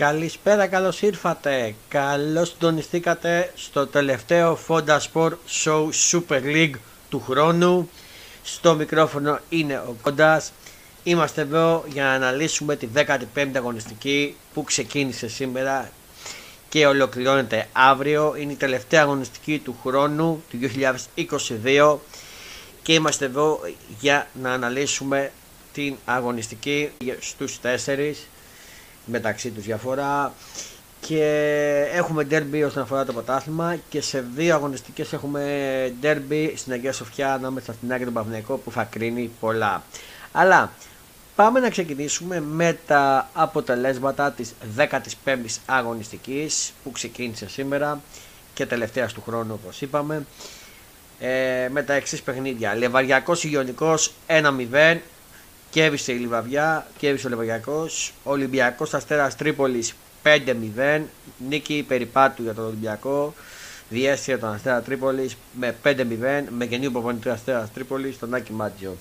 Καλησπέρα, καλώς ήρθατε. Καλώς συντονιστήκατε στο τελευταίο Fonda Sport Show Super League του χρόνου. Στο μικρόφωνο είναι ο Κόντας. Είμαστε εδώ για να αναλύσουμε τη 15η αγωνιστική που ξεκίνησε σήμερα και ολοκληρώνεται αύριο. Είναι η τελευταία αγωνιστική του χρόνου του 2022 και είμαστε εδώ για να αναλύσουμε την αγωνιστική στους 4 μεταξύ τους διαφορά και έχουμε derby όσον αφορά το πρωτάθλημα και σε δύο αγωνιστικές έχουμε derby στην Αγία Σοφιά ανάμεσα στην Άγια του που θα κρίνει πολλά. Αλλά πάμε να ξεκινήσουμε με τα αποτελέσματα της 15ης αγωνιστικής που ξεκίνησε σήμερα και τελευταία του χρόνου όπως είπαμε ε, με τα εξής παιχνίδια. Λεβαριακός Ιωνικός 1-0 Κέβησε η Λιβαβιά, κέβησε ο Λεβαγιακό. Ολυμπιακός Αστέρας Τρίπολης 5-0. Νίκη περιπάτου για τον Ολυμπιακό. Διέστησε τον Αστέρα Τρίπολης με 5-0 με γεννή προπονητή Αστέρας Τρίπολης στον Άκη Μάτζιο.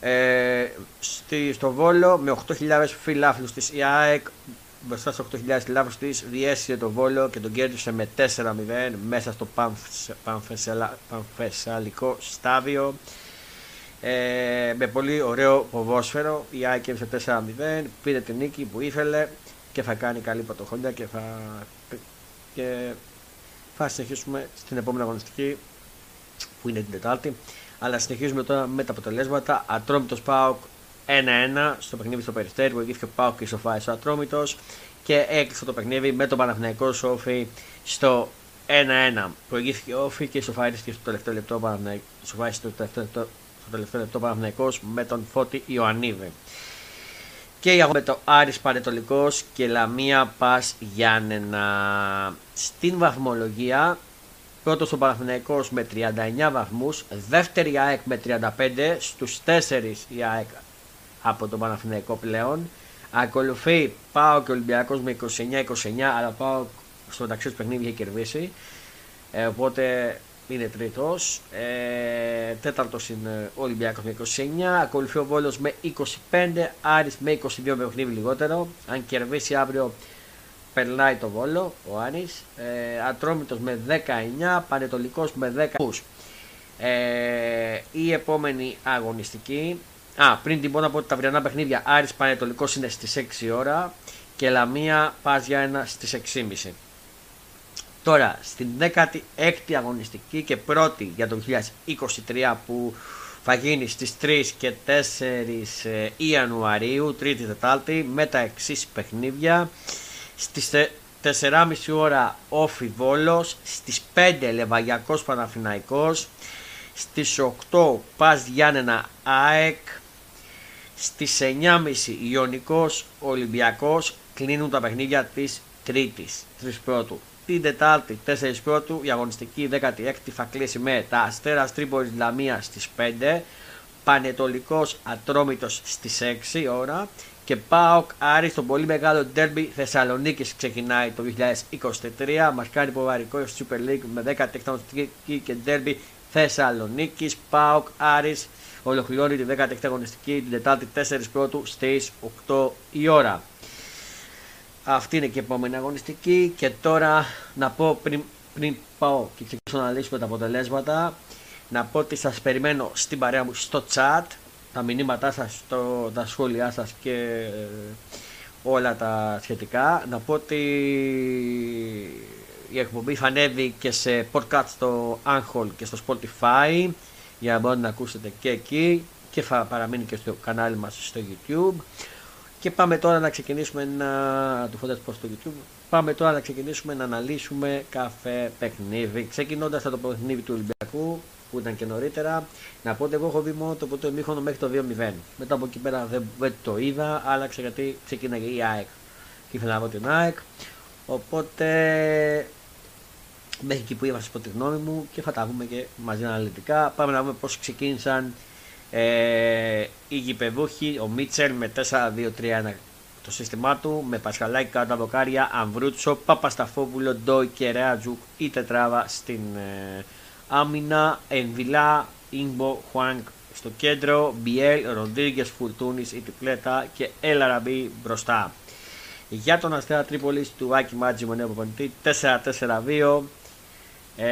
Ε, στη, στο Βόλο με 8.000 φιλάθλους της ΙΑΕΚ μπροστά στου 8.000 φιλάθλους της διέστησε τον Βόλο και τον κέρδισε με 4-0 μέσα στο Πανφεσσαλικό στάδιο. Ε, με πολύ ωραίο ποδόσφαιρο. Η ΑΕΚ έβησε 4-0, πήρε την νίκη που ήθελε και θα κάνει καλή πρωτοχρόνια και θα, και θα συνεχίσουμε στην επόμενη αγωνιστική που είναι την Τετάρτη. Αλλά συνεχίζουμε τώρα με τα αποτελέσματα. Ατρόμητος Πάοκ 1-1 στο παιχνίδι στο Περιστέρι που εγγύθηκε ο Πάοκ και ισοφάησε ο Ατρόμητος και έκλεισε το παιχνίδι με τον Παναθηναϊκό Σόφι στο 1-1. Προηγήθηκε ο Όφη και ισοφάησε στο τελευταίο λεπτό. Ισοφάησε στο τελευταίο λεπτό στο τελευταίο λεπτό Παναθηναϊκός με τον Φώτη Ιωαννίδη. Και η με το Άρης Πανετολικός και Λαμία Πας Γιάννενα. Στην βαθμολογία πρώτος ο Παναθηναϊκός με 39 βαθμούς, δεύτερη η ΑΕΚ με 35, στους 4 η ΑΕΚ από τον Παναθηναϊκό πλέον. Ακολουθεί πάω και Ολυμπιακός με 29-29, αλλά πάω στο μεταξύ του παιχνίδι είχε κερδίσει. Ε, οπότε είναι τρίτος. Ε, Τέταρτος είναι ο Ολυμπιακός με 29. Ακολουθεί ο Βόλος με 25. Άρης με 22 με παιχνίδι λιγότερο. Αν κερδίσει αύριο, περνάει το Βόλο ο Άρης. Ε, Ατρόμητος με 19. Πανετολικός με 10. Ε, η επόμενη αγωνιστική. Α, πριν την πω να πω ότι τα αυριανά παιχνίδια Άρης Πανετολικός είναι στις 6 ώρα και Λαμία πας για ένα στις 6.30. Τώρα, στην 16η αγωνιστική και πρώτη για το 2023 που θα γίνει στις 3 και 4 ε, Ιανουαρίου, 3η Τετάλτη, με τα εξής παιχνίδια. Στις 4.30 ώρα Όφι Βόλος, στις 5 Λεβαγιακός Παναφυναϊκός, στις 8 Πας Γιάννενα ΑΕΚ, στις 9.30 Ιωνικός Ολυμπιακός, κλείνουν τα παιχνίδια της Τρίτης, 3 πρώτου. Την Τετάρτη 4 πρώτου η αγωνιστική 16η θα κλείσει με τα Αστέρας Τρίπολης Λαμίας στις 5 Πανετολικός Ατρόμητος στις 6 ώρα και ΠΑΟΚ Άρης στο πολύ μεγάλο ντέρμπι Θεσσαλονίκης ξεκινάει το 2023 μας κάνει υποβαρικό στη Super League με 16η αγωνιστική και ντέρμπι Θεσσαλονίκης. ΠΑΟΚ Άρης ολοκληρώνει τη 16η αγωνιστική την Τετάρτη 4 πρώτου στις 8 η ώρα. Αυτή είναι και η επόμενη αγωνιστική. Και τώρα να πω πριν, πριν πάω και ξεκινήσω να λύσουμε τα αποτελέσματα να πω ότι σας περιμένω στην παρέα μου στο chat τα μηνύματά σας, το, τα σχόλιά σας και ε, όλα τα σχετικά να πω ότι η εκπομπή θα ανέβει και σε podcast στο Anchor και στο Spotify για να μπορείτε να ακούσετε και εκεί και θα παραμείνει και στο κανάλι μας στο YouTube και πάμε τώρα να ξεκινήσουμε να. του φωτές στο YouTube. Πάμε τώρα να ξεκινήσουμε να αναλύσουμε κάθε παιχνίδι. Ξεκινώντας από το παιχνίδι του Ολυμπιακού που ήταν και νωρίτερα. Να πω ότι εγώ έχω δει μόνο το πρώτο ημίχρονο μέχρι το 2-0. Μετά από εκεί πέρα δεν, δεν το είδα, άλλαξε γιατί ξεκίναγε η ΑΕΚ. Και ήθελα να δω την ΑΕΚ. Οπότε μέχρι εκεί που είπα σας πω τη γνώμη μου και θα τα δούμε και μαζί αναλυτικά. Πάμε να δούμε πώς ξεκίνησαν Ε, οι γηπεδούχοι, ο Μίτσελ με 4-2-3-1 το σύστημά του, με Πασχαλάκη κάτω από δοκάρια, Αμβρούτσο, Παπασταφόπουλο, Ντόι και Ρέατζουκ ή τετράβα στην ε, άμυνα, Ενβιλά, Ινγκμπο, Χουάνκ στο κέντρο, Μπιέλ, Ροντρίγκες, Φουρτούνης, η τυπλέτα και Ελαραμπή μπροστά. Για τον Αστέρα Τρίπολης του Άκη Μάτζη με νέο 4-4-2. Ε,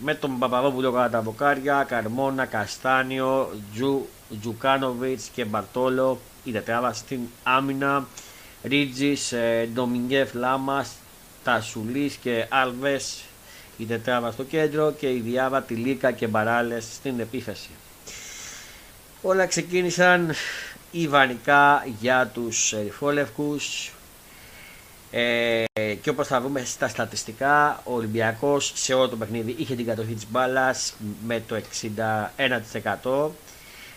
με τον Παπαδόπουλο κατά τα βοκάρια, Καρμόνα, Καστάνιο, Τζου, Τζουκάνοβιτς και Μπαρτόλο η τετράδα στην άμυνα Ρίτζης, ε, Ντομιγκέφ Λάμας, Τασουλής και Άλβες η τετράδα στο κέντρο και η Διάβα, Τιλίκα και Μπαράλες στην επίθεση. Όλα ξεκίνησαν ιδανικά για τους ερυφόλευκους. Ε, και όπως θα δούμε στα στατιστικά ο Ολυμπιακός σε όλο το παιχνίδι είχε την κατοχή της μπάλας με το 61%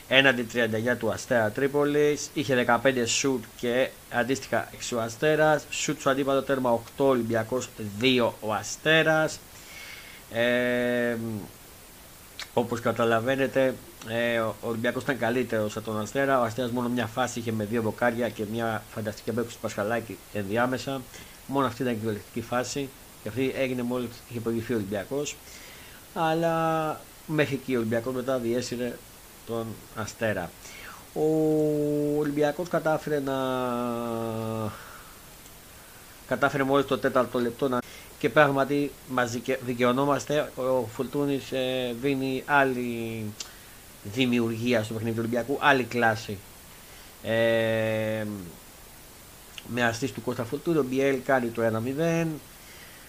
έναντι 39 του Αστέρα Τρίπολης. Είχε 15 σουτ και αντίστοιχα 6 ο Αστέρας. Σουτ στο αντίπατο τέρμα 8 Ολυμπιακός 2 ο Αστέρας ε, όπως καταλαβαίνετε ε, ο Ολυμπιακός ήταν καλύτερος από τον Αστέρα. Ο Αστέρας μόνο μια φάση είχε με δύο μποκάρια και μια φανταστική απέκτηση του Πασχαλάκη ενδιάμεσα. Μόνο αυτή ήταν η κυριολεκτική φάση και αυτή έγινε μόλις είχε προηγηθεί ο Ολυμπιακός. Αλλά μέχρι εκεί ο Ολυμπιακός μετά διέσυρε τον Αστέρα. Ο Ολυμπιακός κατάφερε να κατάφερε μόλις το τέταρτο λεπτό να... και πράγματι μας δικαιωνόμαστε. Ο Φουρτούνης ε, δίνει άλλη δημιουργία στο παιχνίδι του Ολυμπιακού, άλλη κλάση. Ε, με αστής του Κώστα Φουρτούνη ο Μπιέλ κάνει το 1-0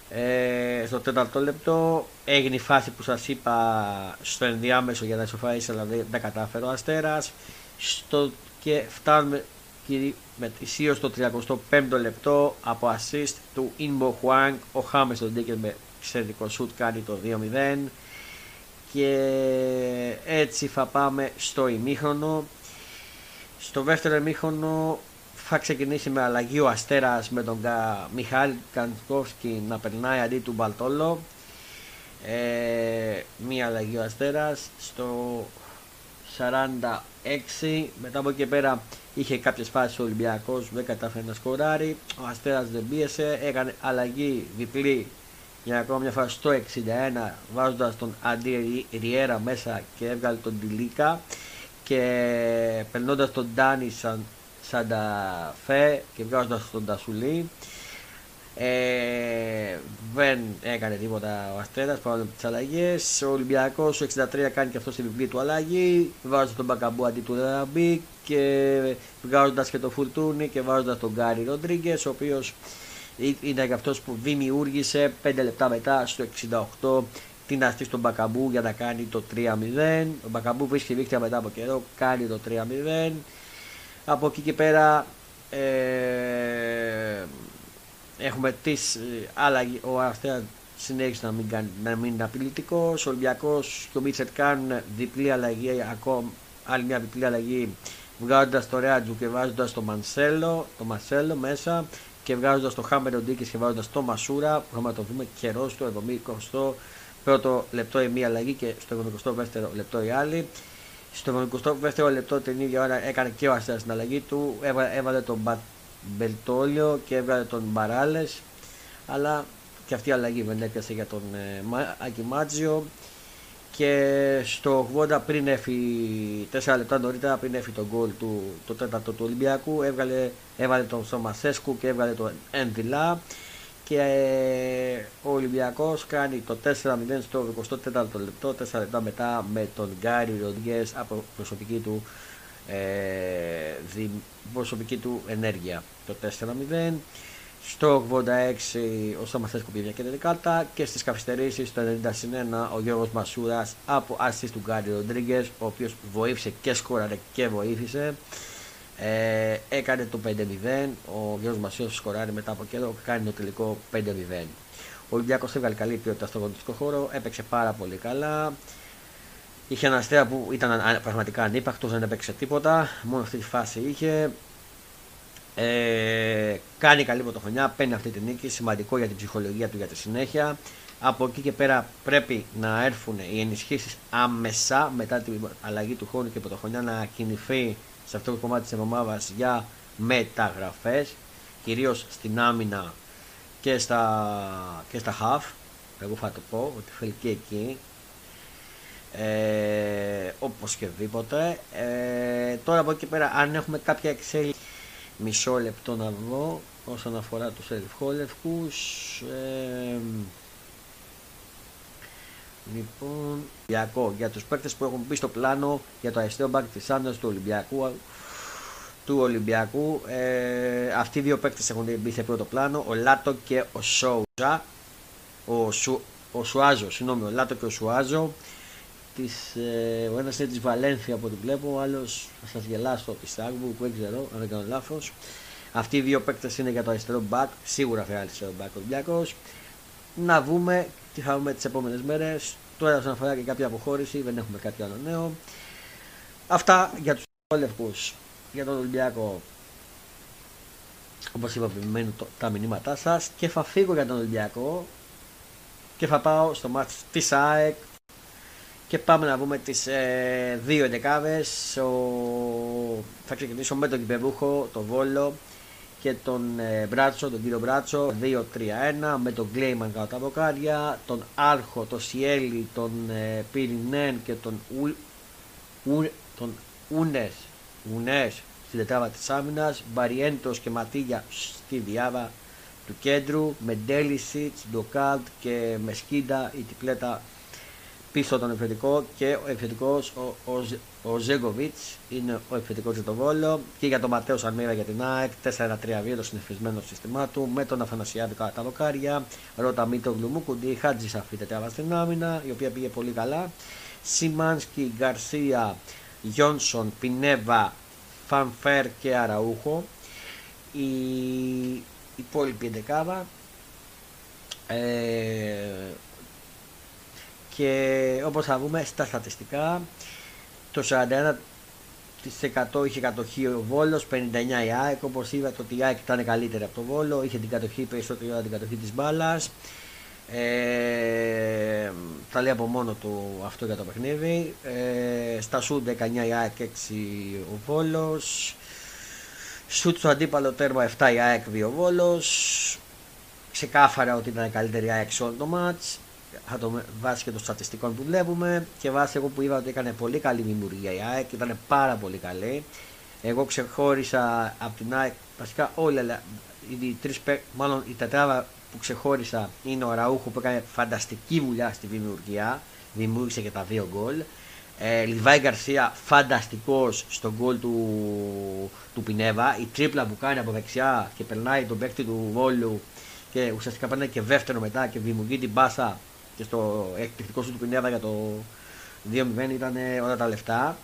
ε, στο τέταρτο λεπτό έγινε η φάση που σας είπα στο ενδιάμεσο για να ισοφαίσει αλλά δεν κατάφερε ο Αστέρας. Στο, και φτάνουμε με τη στο 35ο λεπτό από assist του Inbo Huang ο Χάμες τον Ντίκερ με εξαιρετικό σουτ κάνει το 2-0 και έτσι θα πάμε στο ημίχρονο στο δεύτερο ημίχρονο θα ξεκινήσει με αλλαγή ο Αστέρας με τον Μιχάλη Καντσκόφσκι να περνάει αντί του Μπαλτόλο. Ε, μία αλλαγή ο Αστέρας στο 46. Μετά από εκεί πέρα είχε κάποιες φάσεις ο Ολυμπιακός, δεν κατάφερε να σκοράρει. Ο Αστέρας δεν πίεσε, έκανε αλλαγή διπλή για ακόμα μια φορά στο 61 βάζοντας τον Αντί Ριέρα μέσα και έβγαλε τον Τιλίκα και περνώντας τον Ντάνι σαν Σανταφέ και βγάζοντας τον Τασουλή. Ε, δεν έκανε τίποτα ο Αστέρα πάνω από τις αλλαγές. Ο Ολυμπιακός ο 63 κάνει και αυτό στη βιβλία του αλλαγή. Βάζοντας τον Μπακαμπού αντί του Ραμπί και βγάζοντας και το Φουρτούνι και βάζοντας τον Γκάρι Ροντρίγκες, ο οποίος είναι και αυτός που δημιούργησε 5 λεπτά μετά στο 68 την αστή στον Μπακαμπού για να κάνει το 3-0. Ο Μπακαμπού βρίσκει δίκτυα μετά από καιρό, κάνει το 3-0. Από εκεί και πέρα ε, έχουμε τις ε, άλλαγη, ο Αστέρα συνέχισε να μην, κάνει, να μην είναι απειλητικός. Ο Ολυμπιακός και ο Μίτσετ κάνουν διπλή αλλαγή, ακόμα άλλη μια διπλή αλλαγή βγάζοντας το Ρέατζου και βάζοντας το Μανσέλο, το Μασέλο μέσα και βγάζοντας το Χάμερ Ντίκη και βάζοντας το Μασούρα που θα το δούμε καιρός στο 70 πρώτο λεπτό η μία αλλαγή και στο 22ο λεπτό η άλλη. Στο 22ο λεπτό την ίδια ώρα έκανε και ο Αστέρα την αλλαγή του. Έβαλε τον Μπελτόλιο και έβγαλε τον Μπαράλες. Αλλά και αυτή η αλλαγή δεν έπιασε για τον ε, Ακιμάτζιο. Και στο 80 πριν έφυγε 4 λεπτά νωρίτερα πριν έφυγε τον γκολ του το τέταρτο του Ολυμπιακού έβγαλε, έβαλε τον Σομασέσκου και έβγαλε τον Ενδυλά και ε, ο Ολυμπιακός κάνει το 4-0 στο 24ο λεπτό, 4 λεπτά μετά με τον Γκάρι Ροντιές από προσωπική του, ε, προσωπική του ενέργεια το 4-0. Στο 86 ο Σαμαθέσκο πήγε και τελικάτα και στις καθυστερήσεις το 91 ο Γιώργος Μασούρας από άσης του Γκάρι Ροντρίγκες ο οποίος βοήθησε και σκόραρε και βοήθησε. Ε, έκανε το 5-0. Ο Γιώργος Μασιός σκοράρει μετά από καιρό, κάνει το τελικό 5-0. Ο Ολυμπιακός έβγαλε καλή ποιότητα στο γονιστικό χώρο, έπαιξε πάρα πολύ καλά. Είχε ένα αστέα που ήταν πραγματικά ανύπαρκτος, δεν έπαιξε τίποτα. Μόνο αυτή τη φάση είχε. Ε, κάνει καλή πρωτοχρονιά, παίρνει αυτή τη νίκη, σημαντικό για την ψυχολογία του για τη συνέχεια. Από εκεί και πέρα πρέπει να έρθουν οι ενισχύσεις άμεσα μετά την αλλαγή του χρόνου και πρωτοχρονιά να κινηθεί σε αυτό το κομμάτι της εβδομάδας για μεταγραφές, κυρίως στην άμυνα και στα, και στα half. Εγώ θα το πω ότι θέλει και εκεί. Ε, οπωσδήποτε. Ε, τώρα από εκεί πέρα, αν έχουμε κάποια εξέλιξη, μισό λεπτό να δω όσον αφορά τους ελφχόλευκους. Ε, λοιπόν, για τους παίκτες που έχουν μπει στο πλάνο για το αριστείο μπακ της Άντρας του Ολυμπιακού του Ολυμπιακού. Ε, αυτοί οι δύο παίκτες έχουν μπει σε πρώτο πλάνο, ο Λάτο και ο Σόουζα. Ο, Σου, ο Σουάζο, συγγνώμη, ο Λάτο και ο Σουάζο. Της, ε, ο ένας είναι της Βαλένθια από ό,τι βλέπω, ο άλλος θα σας γελάσω της Στάγμπου, που δεν ξέρω αν δεν κάνω λάθος. Αυτοί οι δύο παίκτες είναι για το αριστερό back, σίγουρα θα αριστερό back ο Ολυμπιακός. Να δούμε τι θα δούμε τις επόμενες μέρες. Τώρα όσον αφορά και κάποια αποχώρηση, δεν έχουμε κάτι άλλο νέο. Αυτά για τους λευκούς για τον Ολυμπιακό. Όπως είπα, περιμένω τα μηνύματά σας και θα φύγω για τον Ολυμπιακό και θα πάω στο μάτς της ΑΕΚ και πάμε να δούμε τις ε, δύο εντεκάδες. Ο... Θα ξεκινήσω με τον Κυπερούχο, τον Βόλο και τον ε, Μπράτσο, τον κύριο Μπράτσο 2-3-1 με τον Γκλέιμαν κατά τα βοκάρια, τον Άρχο, τον Σιέλι, τον ε, Πυρινέν και τον, Ου... Ου... τον Ούνες Ουνές στην τετράβα της άμυνας, Μπαριέντος και Ματίγια στη διάβα του κέντρου, με Ντέλισιτς, Ντοκάλτ και Μεσκίντα η τυπλέτα πίσω τον επιθετικό και ο επιθετικός ο, ο, ο Ζέγκοβιτς είναι ο επιθετικός για τον Βόλο και για τον Ματέος Σαρμίρα για την ΑΕΚ. 4-3-2 το συνηθισμένο σύστημά του με τον Αφανασιάδη κατά τα δοκάρια. Ρώτα Μίτο Γκλουμούκουντι Χάτζη Σαφή τετράβα στην άμυνα η οποία πήγε πολύ καλά. Σιμάνσκι, Γκαρσία, Γιόνσον, Πινέβα, Φανφέρ και Αραούχο. Η υπόλοιπη εντεκάδα ε, και όπως θα δούμε στα στατιστικά το 41% είχε κατοχή ο Βόλος, 59 η ΑΕΚ όπως είδατε ότι η ΑΕΚ ήταν καλύτερη από το Βόλο είχε την κατοχή περισσότερο την κατοχή της μπάλας ε, τα λέει από μόνο του αυτό για το παιχνίδι. Ε, στα σούντ 19 η ΑΕΚ 6 ο Βόλος. Σουτ στο αντίπαλο τέρμα 7 η ΑΕΚ 2 ο Βόλος. Ξεκάθαρα ότι ήταν καλύτερη η ΑΕΚ σε όλο το μάτς. Θα το βάσει και των στατιστικών που βλέπουμε και βάσει εγώ που είδα ότι έκανε πολύ καλή δημιουργία η ΑΕΚ, ήταν πάρα πολύ καλή. Εγώ ξεχώρισα από την ΑΕΚ, βασικά όλα οι τρεις, μάλλον η τετράδα που ξεχώρισα είναι ο Ραούχο που έκανε φανταστική δουλειά στη δημιουργία. Δημιούργησε και τα δύο γκολ. Ε, Λιβάη Γκαρσία φανταστικός στον γκολ του, του Πινέβα. Η τρίπλα που κάνει από δεξιά και περνάει τον παίκτη του Βόλου και ουσιαστικά παίρνει και δεύτερο μετά και δημιουργεί την μπάσα και στο εκπληκτικό σου του Πινέβα για το 2-0 ήταν όλα τα λεφτά.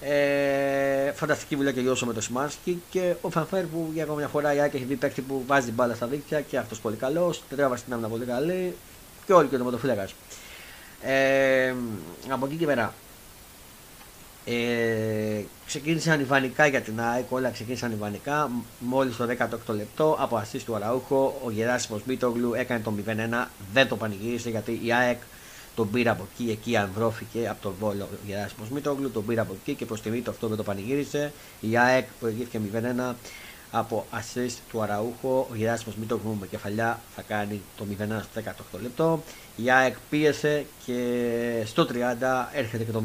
Ε, φανταστική δουλειά και Γιώσο με το Σιμάνσκι και ο Φανφέρ που για ακόμα μια φορά η Άκη έχει δει παίκτη που βάζει την μπάλα στα δίκτυα και αυτός πολύ καλός. Τετράβα στην άμυνα πολύ καλή και όλοι και ο τερματοφύλακα. Ε, από εκεί και πέρα ε, ξεκίνησαν ιβανικά για την ΑΕΚ, όλα ξεκίνησαν ιβανικά. Μόλις το 18 λεπτό από αστή του Αραούχο, ο Γεράσιμος Μίτογλου έκανε το 0-1. Δεν το πανηγύρισε γιατί η ΑΕΚ τον πήρε από εκεί, εκεί ανδρώθηκε από τον Βόλο ο Γεράσιμος Μήτογλου, τον πήρε από εκεί και προς τιμή του αυτό δεν το πανηγύρισε. Η ΑΕΚ προηγήθηκε 0-1 από assist του Αραούχο, ο Γεράσιμος Μήτογλου με κεφαλιά θα κάνει το 0-1 στο 18 λεπτό. Η ΑΕΚ πίεσε και στο 30 έρχεται και το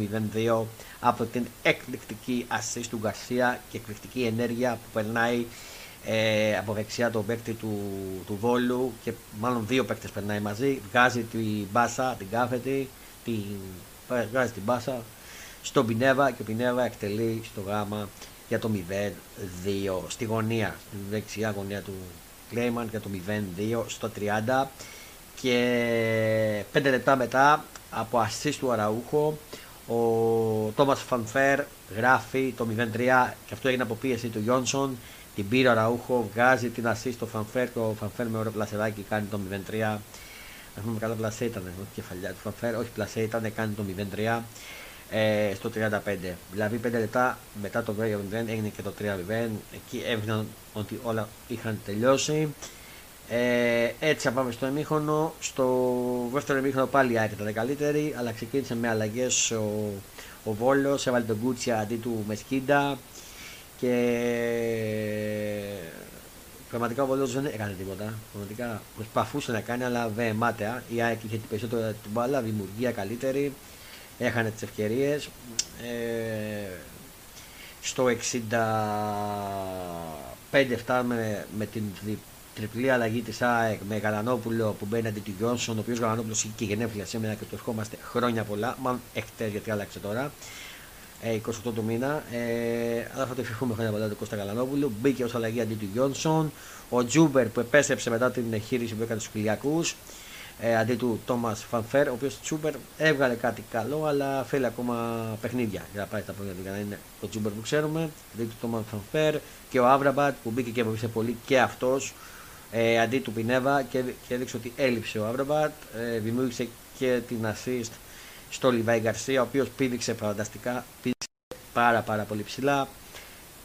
0-2 από την εκπληκτική assist του Γκαρσία και εκπληκτική ενέργεια που περνάει ε, από δεξιά τον παίκτη του, του Βόλου και μάλλον δύο παίκτες περνάει μαζί, βγάζει την μπάσα, την κάθετη, την, βγάζει την μπάσα στον Πινέβα και ο Πινέβα εκτελεί στο γάμα για το 0-2 στη γωνία, στη δεξιά γωνία του Κλέιμαν για το 0-2 στο 30 και 5 λεπτά μετά από ασίστ του Αραούχο ο Τόμας Φανφέρ γράφει το 0-3 και αυτό έγινε από πίεση του Γιόνσον την πήρε ο Ραούχο, βγάζει την assist στο Φανφέρ και ο Φανφέρ με ωραίο πλασεδάκι κάνει το 0-3. Αν πούμε καλά πλασέ ήταν, όχι κεφαλιά του Φανφέρ, όχι πλασέ ήταν, κάνει το 0-3. Ε, στο 35. Δηλαδή 5 λεπτά μετά το 2-0 έγινε και το 3-0. Εκεί έβγαιναν ότι όλα είχαν τελειώσει. Ε, έτσι θα πάμε στο εμίχονο. Στο δεύτερο εμίχονο πάλι η ήταν καλύτερη, αλλά ξεκίνησε με αλλαγές ο, ο Βόλος. Έβαλε τον Κούτσια αντί του Μεσκίντα. Και πραγματικά ο Βόλος δεν έκανε τίποτα. Πραγματικά προσπαθούσε να κάνει, αλλά δεν μάταια. Η ΑΕΚ είχε την περισσότερη την μπάλα, δημιουργία καλύτερη. Έχανε τις ευκαιρίες. Ε, στο 65 φτάνουμε με την τριπλή αλλαγή της ΑΕΚ με Γαλανόπουλο που μπαίνει αντί του Γιόνσον, ο οποίος Γαλανόπουλος είχε και γενέθλια σήμερα και το ευχόμαστε χρόνια πολλά. Μάλλον εχθές γιατί άλλαξε τώρα. Ε, 28 του μήνα. Ε, αλλά θα το ευχηθούμε χρόνια πολλά του Κώστα Γαλανόπουλου. Μπήκε ως αλλαγή αντί του Γιόνσον. Ο Τζούμπερ που επέστρεψε μετά την εγχείρηση που έκανε στους κοιλιακούς. Ε, αντί του Τομά Φανφέρ, ο οποίος Τζούμπερ έβγαλε κάτι καλό, αλλά θέλει ακόμα παιχνίδια για να πάρει στα πόδια για να είναι ο Τζούμπερ που ξέρουμε. Αντί του Τομά Φανφέρ και ο Άβραμπατ που μπήκε και βοήθησε πολύ και αυτός ε, αντί του Πινέβα και, και έδειξε ότι έλειψε ο Άβραμπατ. Ε, δημιούργησε και την assist στο Λιβάη Γκαρσία, ο οποίος πήδηξε φανταστικά, πήδηξε πάρα πάρα πολύ ψηλά.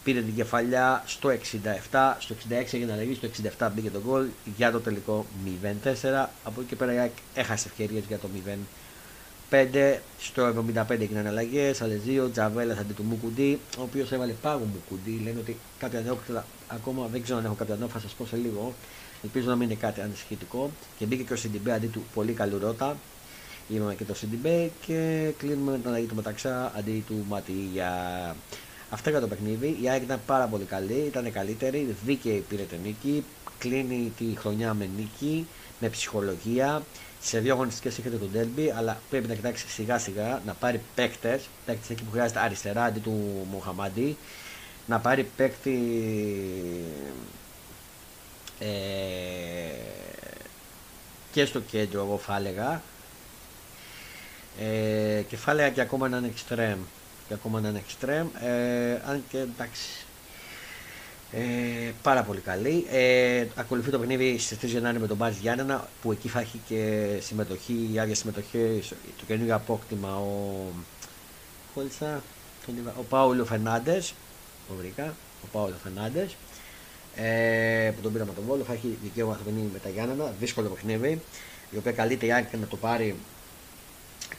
Πήρε την κεφαλιά στο 67, στο 66 έγινε αλλαγή, στο 67 μπήκε το γκολ για το τελικό 0-4. Από εκεί και πέρα έχασε ευκαιρίες για το 0-5. Στο 75 έγιναν αλλαγές, άλλε δύο. Τζαβέλα αντί του Μουκουντή, ο οποίος έβαλε πάγο Μουκουντή. Λένε ότι κάποια νεόκτητα ακόμα δεν ξέρω αν έχω κάποια νόφα, θα σας πω σε λίγο. Ελπίζω να μην είναι κάτι ανησυχητικό. Και μπήκε και ο Σιντιμπέ αντί του πολύ καλού ρότα. Είδαμε και το Σιντιμπέ και κλείνουμε με την αλλαγή του Μεταξά αντί του Ματία. Αυτό για το παιχνίδι. Η ΑΕΚ ήταν πάρα πολύ καλή, ήταν καλύτερη, δίκαιη πήρε την νίκη. Κλείνει τη χρονιά με νίκη, με ψυχολογία. Σε δύο αγωνιστικές είχατε τον Ντέλμπι, αλλά πρέπει να κοιτάξει σιγά σιγά να πάρει παίκτες, παίκτες εκεί που χρειάζεται αριστερά αντί του Μοχαμάντι, να πάρει παίκτη ε, και στο κέντρο εγώ θα έλεγα ε, και θα έλεγα και ακόμα έναν extreme και ακόμα έναν extreme ε, αν και εντάξει ε, πάρα πολύ καλή. Ε, ακολουθεί το παιχνίδι στις 3 Γενάρη με τον Μπάζ Γιάννενα που εκεί θα έχει και συμμετοχή, άδεια συμμετοχή, το καινούργιο απόκτημα ο. Χόλτσα, ο Πάολο Φερνάντες. Ο βρήκα, ο Πάολο Φερνάντες. Ε, που τον πήραμε από τον Βόλο, θα έχει δικαίωμα θα με τα Γιάννενα. Δύσκολο παιχνίδι, η οποία καλείται η Άκη να το πάρει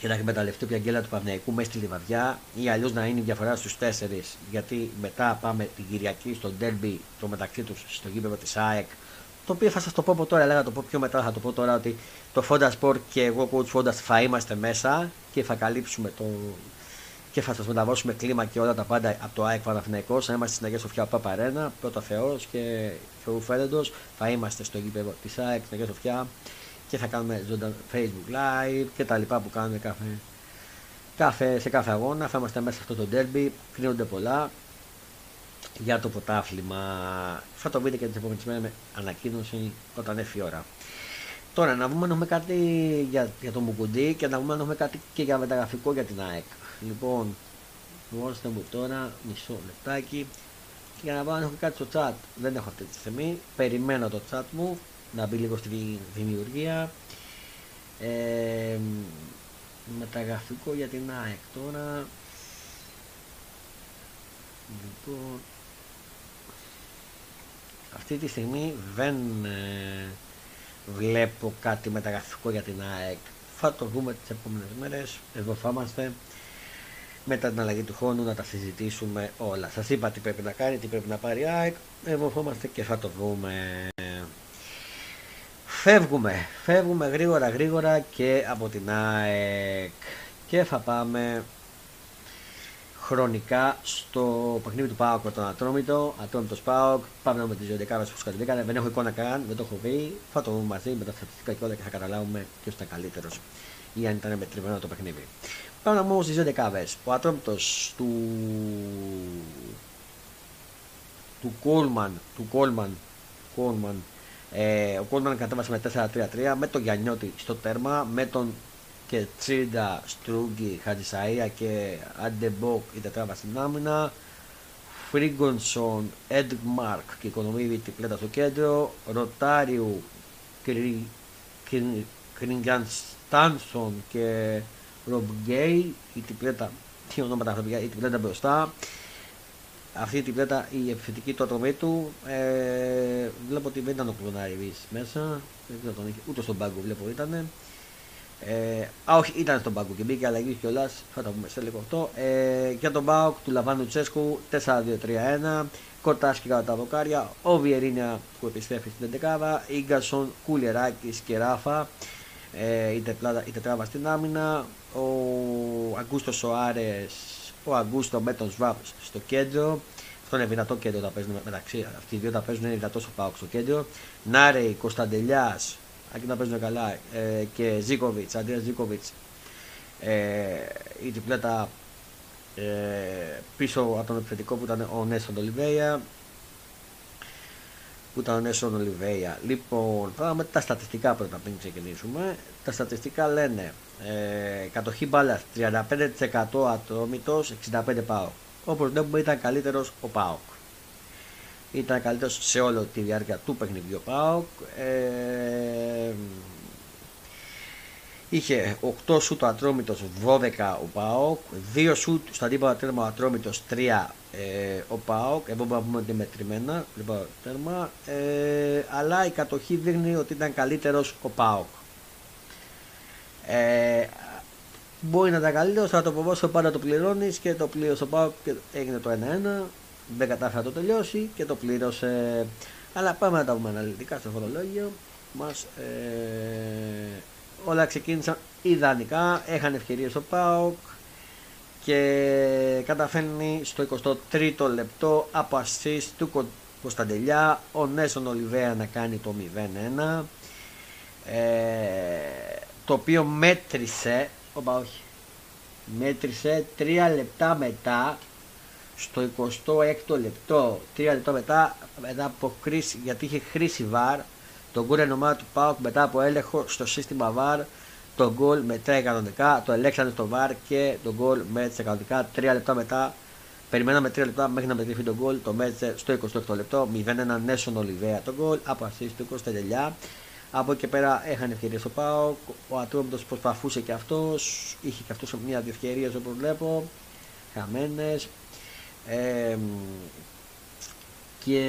και να εκμεταλλευτεί η αγγέλα του Παυναϊκού μέσα στη λιβαδιά ή αλλιώς να είναι η διαφορά στους 4 γιατί μετά πάμε την Κυριακή στο ντέρμπι το μεταξύ τους στο γήπεδο της ΑΕΚ το οποίο θα σας το πω από τώρα, λέγα το πω πιο μετά, θα το πω τώρα ότι το Fonda Sport και εγώ coach Fonda θα είμαστε μέσα και θα καλύψουμε το και θα σας μεταβώσουμε κλίμα και όλα τα πάντα από το ΑΕΚ Παναθηναϊκό. Θα είμαστε στην Αγία Σοφιά Παπαρένα, πρώτα Θεός και Θεού Φέρεντος. Θα είμαστε στο γήπεδο της ΑΕΚ στην Αγία Σοφιά και θα κάνουμε ζωντανό Facebook Live και τα λοιπά που κάνουμε κάθε, κάθε, σε κάθε αγώνα. Θα είμαστε μέσα σε αυτό το derby. Κλείνονται πολλά για το πρωτάθλημα. Θα το βρείτε και την επόμενη μέρα με ανακοίνωση όταν έρθει η ώρα. Τώρα να δούμε αν έχουμε κάτι για, για το Μουκουντή και να δούμε αν έχουμε κάτι και για μεταγραφικό για την ΑΕΚ. Λοιπόν, δώστε μου τώρα μισό λεπτάκι και για να δω αν έχω κάτι στο chat. Δεν έχω αυτή τη στιγμή. Περιμένω το chat μου να μπει λίγο στη δημιουργία. Ε, μεταγραφικό για την ΑΕΚ τώρα. Λοιπόν, αυτή τη στιγμή δεν ε, βλέπω κάτι μεταγραφικό για την ΑΕΚ. Θα το δούμε τις επόμενες μέρες. Εδώ θα είμαστε μετά την αλλαγή του χρόνου να τα συζητήσουμε όλα. Σας είπα τι πρέπει να κάνει, τι πρέπει να πάρει η ΑΕΚ. Εδώ θα είμαστε και θα το δούμε. Φεύγουμε, φεύγουμε γρήγορα γρήγορα και από την ΑΕΚ. Και θα πάμε χρονικά στο παιχνίδι του ΠΑΟΚ με τον Ατρόμητο, Ατρόμητος ΠΑΟΚ, πάμε με τις ζωντικάρες που κατεβήκανε, δεν έχω εικόνα καν, δεν το έχω δει, θα το δούμε μαζί με τα στατιστικά και όλα και θα καταλάβουμε ποιος ήταν καλύτερος ή αν ήταν μετρημένο το παιχνίδι. Πάμε όμως στις ζωντικάρες, ο Ατρόμητος του του Κόλμαν, του Κόλμαν, Κόλμαν ε, ο Κόλμαν κατέβασε με 4-3-3 με τον Γιαννιώτη στο τέρμα, με τον Κετσίντα, Στρούγκη, Χατζησαία και Αντεμπόκ η τετράβα στην άμυνα. Φρίγκονσον, Εντμαρκ και Οικονομίδη τριπλέτα στο κέντρο. Ροτάριου, Κρίνγκαν Στάνσον και Ρομπ Γκέι η τριπλέτα τι ονόματα ανθρωπικά, η τριπλέτα μπροστά. Αυτή η τριπλέτα, η επιθετική το ατρομή του, ε, βλέπω ότι δεν ήταν ο Κλωνάρη μέσα, δεν τον είχε, ούτε στον πάγκο βλέπω ήταν. Ε, α, όχι, ήταν στον πάγκο και μπήκε αλλαγή κιόλας. Θα το πούμε σε λίγο αυτό. Ε, για τον Μπάουκ του Λαβάνου Τσέσκου 4-2-3-1. Κορτάσκι κατά τα δοκάρια. Ο Βιερίνια που επιστρέφει στην 11 Ίγκασον, Κουλεράκη και Ράφα. Ε, η, τετράδα, η τετράβα στην άμυνα. Ο Αγκούστος Σοάρες, ο Αγκούστο με τον Σβάπ στο κέντρο. Αυτό είναι δυνατό κέντρο τα παίζουν μεταξύ. Αυτοί οι δύο τα παίζουν είναι δυνατό στο Πάουκ στο κέντρο. Νάρεϊ, Κωνσταντελιάς, αρκεί να παίζουν καλά ε, και Ζίκοβιτ, Αντρέας Ζίκοβιτ. Ε, η τριπλέτα ε, πίσω από τον επιθετικό που ήταν ο Νέσον Ολιβέια που ήταν ο Νέσον Ολιβέια. Λοιπόν πάμε τα στατιστικά πρώτα πριν ξεκινήσουμε. Τα στατιστικά λένε ε, κατοχή μπάλας 35% ατρόμητος 65 πάω όπως βλέπουμε ήταν καλύτερος ο ΠΑΟΚ. Ήταν καλύτερος σε όλη τη διάρκεια του παιχνιδιού ΠΑΟΚ. Ε, Είχε 8 σούτ ο Ατρόμητος, 12 ο ΠΑΟΚ, 2 σούτ στα τίποτα τέρμα ο Ατρόμητος, 3 ε, ο ΠΑΟΚ, εδώ μπορούμε να πούμε ότι μετρημένα, λοιπόν, τέρμα, ε, αλλά η κατοχή δείχνει ότι ήταν καλύτερος ο ΠΑΟΚ. Ε, μπορεί να ήταν καλύτερος, αλλά το ποδόσφαιρο πάντα το πληρώνεις και το πλήρωσε ο ΠΑΟΚ και έγινε το 1-1. Δεν κατάφερε να το τελειώσει και το πλήρωσε. Αλλά πάμε να τα πούμε αναλυτικά στο φορολόγιο. Μας, ε, όλα ξεκίνησαν ιδανικά, έχανε ευκαιρίες στο ΠΑΟΚ και καταφέρνει στο 23ο λεπτό από assist του Κωνσταντελιά ο Νέσον Ολιβέα να κάνει το 0-1 ε, το οποίο μέτρησε οπα, όχι, μέτρησε 3 λεπτά μετά στο 26ο λεπτό 3 λεπτά μετά μετά από κρίση γιατί είχε χρήση βαρ το γκολ ομάδα του Πάουκ μετά από έλεγχο στο σύστημα VAR. Το γκολ μετράει κανονικά, το ελέγξανε στο VAR και το γκολ μέτρησε κανονικά. Τρία λεπτά μετά, περιμέναμε τρία λεπτά μέχρι να μετρηθεί το γκολ. Το μέτρησε στο 28 λεπτό. 0-1 Νέσον Ολιβέα το γκολ. Από αυτής του 20 τελειά. Από εκεί και πέρα είχαν ευκαιρίες στο Πάουκ. Ο Ατρόμητος προσπαθούσε και αυτός. Είχε και αυτός μια-δύο ευκαιρίες όπως βλέπω. Χαμένες. Ε, και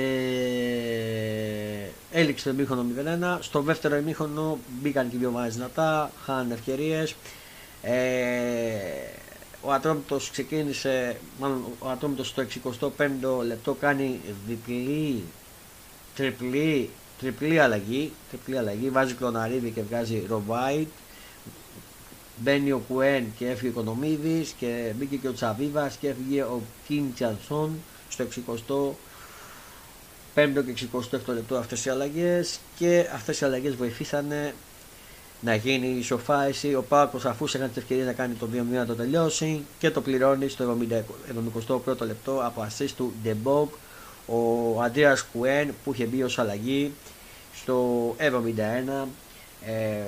έληξε το ημίχρονο 0-1. Στο δεύτερο ημίχρονο μπήκαν και οι δύο ομάδες δυνατά, χάνουν ευκαιρίες. Ε, ο Ατρόμητος ξεκίνησε, μάλλον ο Ατρόμητος στο 65ο λεπτό κάνει διπλή, τριπλή, τριπλή αλλαγή, τριπλή αλλαγή, βάζει κλωναρίδι και βγάζει Ροβάιτ, μπαίνει ο Κουέν και έφυγε ο Οικονομίδης και μπήκε και ο Τσαβίβας και έφυγε ο Κίντσανσον στο 60 5ο και 26ο λεπτό αυτές οι αλλαγές και αυτές οι αλλαγές βοηθήσανε να γίνει η ισοφάριση. Ο Πάκος αφού έκανε τις ευκαιρίες να κάνει το 2-0 να το τελειώσει και το πληρώνει στο 71ο λεπτό από assist του Ντεμπόκ ο Αντρέας Κουέν που είχε μπει ως αλλαγή στο 71 ε,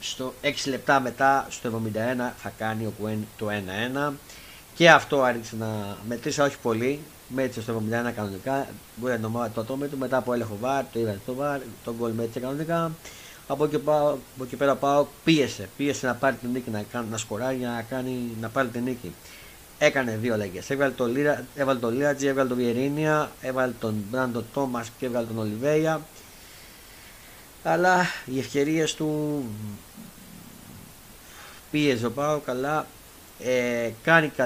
στο 6 λεπτά μετά στο 71 θα κάνει ο Κουέν το 1-1 και αυτό άρχισε να μετρήσει όχι πολύ μέτρησε στο 71 κανονικά. Μπορεί να το ατόμο του μετά από έλεγχο βάρ, το είδαν στο βάρ, τον γκολ μέτρησε κανονικά. Από εκεί, πάω, από εκεί πέρα πάω, πίεσε. Πίεσε να πάρει την νίκη, να, κάνει, να σκοράρει για να, κάνει, να πάρει την νίκη. Έκανε δύο αλλαγές. Έβαλε τον Λίρα, έβαλε τον Λίρατζι, έβαλε τον Βιερίνια, έβαλε τον Μπράντο Τόμας και έβαλε τον Ολιβέια. Αλλά οι ευκαιρίες του πίεζε ο Πάο καλά. Ε, κάνει και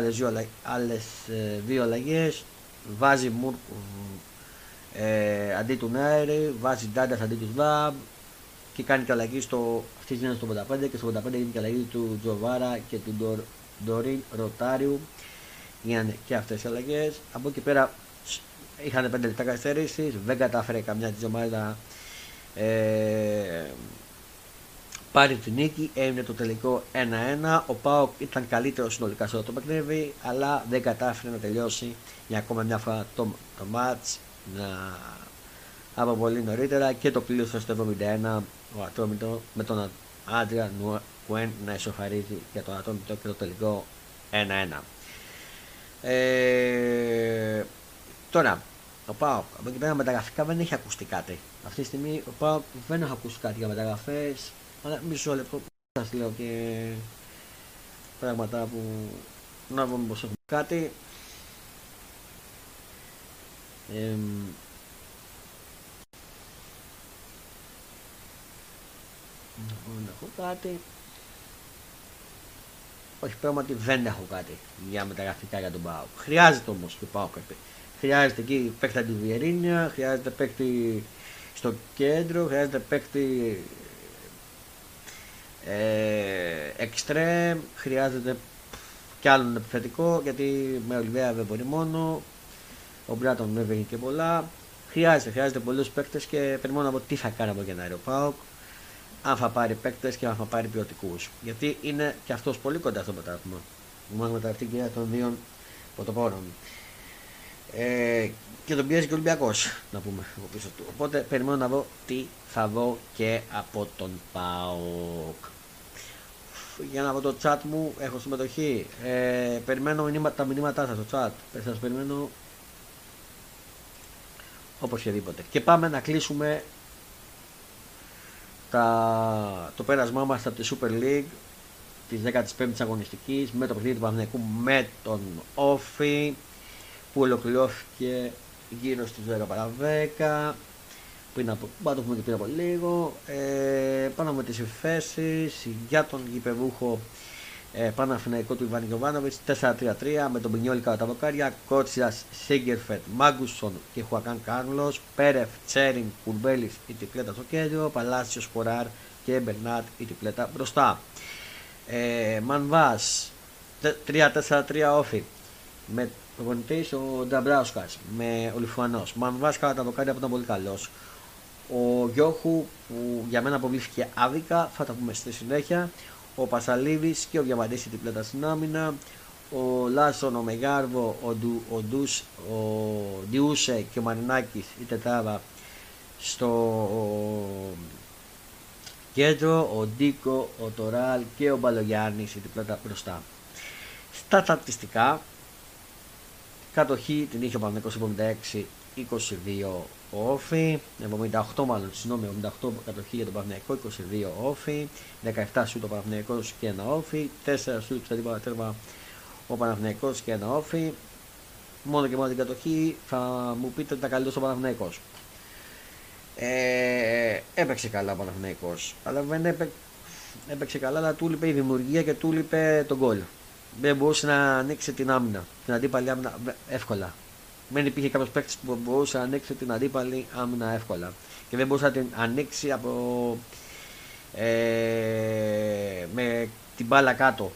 άλλες δύο αλλαγές βάζει Μουρ ε, αντί του Νάιρε, βάζει Ντάντα αντί του Σβάμπ και κάνει και αλλαγή στο, αυτή γίνεται στο 85 και στο 85 γίνεται και αλλαγή του Τζοβάρα και του Ντορ, Ντορίν Ροτάριου. Γίνανε και αυτές οι αλλαγές. Από εκεί πέρα είχαν 5 λεπτά καθυστερήσεις. Δεν κατάφερε καμιά της ομάδας ε, πάρει την νίκη, έγινε το τελικό 1-1. Ο Πάοκ ήταν καλύτερος συνολικά σε όλο το παιχνίδι, αλλά δεν κατάφερε να τελειώσει για ακόμα μια φορά το, το match να... από πολύ νωρίτερα και το πλήρωσε στο 71 ο Ατόμητο με τον Άντρια Νουέν να ισοφαρίζει για τον Ατόμητο και το τελικό 1-1. Ε, τώρα, ο Πάοκ από εκεί πέρα μεταγραφικά δεν έχει ακουστεί κάτι. Αυτή τη στιγμή ο Πάοκ δεν έχει ακούσει κάτι για μεταγραφές. Αλλά μισό λεπτό σας λέω και πράγματα που να δούμε πως έχουμε κάτι. Ε, να έχω κάτι. Όχι, πράγματι δεν έχω κάτι για μεταγραφικά για τον Πάο. Χρειάζεται όμως το Πάο κάτι. Χρειάζεται εκεί παίκτη αντιβιερίνια, χρειάζεται παίκτη στο κέντρο, χρειάζεται παίκτη ε, extreme, χρειάζεται κι άλλον επιθετικό γιατί με Ολυβέα δεν μπορεί μόνο. Ο Μπράτον με και πολλά. Χρειάζεται, χρειάζεται πολλούς παίκτες και περιμένω να δω τι θα κάνει από Γενάρη ο Πάοκ αν θα πάρει παίκτες και αν θα πάρει ποιοτικούς. Γιατί είναι και αυτός πολύ κοντά στο πρωτάθλημα. Μόνο με την κυρία των δύο πρωτοπόρων. Ε, και τον πιέζει και ο Ολυμπιακός, να πούμε από πίσω του. Οπότε περιμένω να δω τι θα δω και από τον ΠΑΟΚ. Για να δω το chat μου, έχω συμμετοχή. Ε, περιμένω μηνύματα, τα μηνύματά σας στο chat. Σας περιμένω οπωσδήποτε. Και πάμε να κλείσουμε τα, το πέρασμά μας από τη Super League της 15ης αγωνιστικής με το παιχνίδι του Παναθηναϊκού με τον Όφη που ολοκληρώθηκε γύρω στις 10 παρα 10 πριν από, το πούμε και πριν από λίγο ε, πάνω με τις εφέσεις για τον γηπεδούχο ε, Παναθηναϊκό του Ιβάνη Γιωβάνοβιτς 4-3-3 με τον Πινιόλη κατά τα βοκάρια, Κότσιας, Σίγκερφετ, Μάγκουσον και Χουακάν Κάρλος, Πέρεφ, Τσέριν, Κουρμπέλης η τυπλέτα στο κέντρο, Παλάσιος Σποράρ και Μπερνάτ η τυπλέτα μπροστά. Ε, Μανβάς 3-4-3 όφη με προπονητή ο Νταμπράουσκας με ο Λιφουανό. Μανβάς κατά τα βοκάρια που ήταν πολύ καλός. Ο Γιώχου που για μένα αποβλήθηκε άδικα, θα τα πούμε στη συνέχεια ο Πασαλίδης και ο Διαμαντής την πλέτα στην άμυνα, ο Λάσον, ο Μεγάρβο, ο, Ντου, ο, Ντους, ο Διούσε και ο Μαρινάκης η τετράδα στο κέντρο, ο Ντίκο, ο Τοράλ και ο Μπαλογιάννης η πλέτα μπροστά. Στα στατιστικά, κατοχή την είχε ο Παναγικός 76 22 όφη, 78 μάλλον, συγγνώμη, 78 κατοχή για τον Παναθηναϊκό, 22 όφη, 17 σου το Παναθηναϊκός και ένα όφη, 4 σου το αντίπαλα τέρμα ο Παναθηναϊκός και ένα όφη. Μόνο και μόνο την κατοχή θα μου πείτε ότι ήταν καλύτερος ο Παναθηναϊκός. Ε, έπαιξε καλά ο Παναθηναϊκός, αλλά δεν έπαιξε, έπαιξε καλά, αλλά του λείπε η δημιουργία και του λείπε τον γκολ. Δεν μπορούσε να ανοίξει την άμυνα, την αντίπαλη άμυνα εύκολα δεν υπήρχε κάποιος παίκτης που μπορούσε να ανοίξει την αντίπαλη άμυνα εύκολα. Και δεν μπορούσε να την ανοίξει από, ε, με την μπάλα κάτω.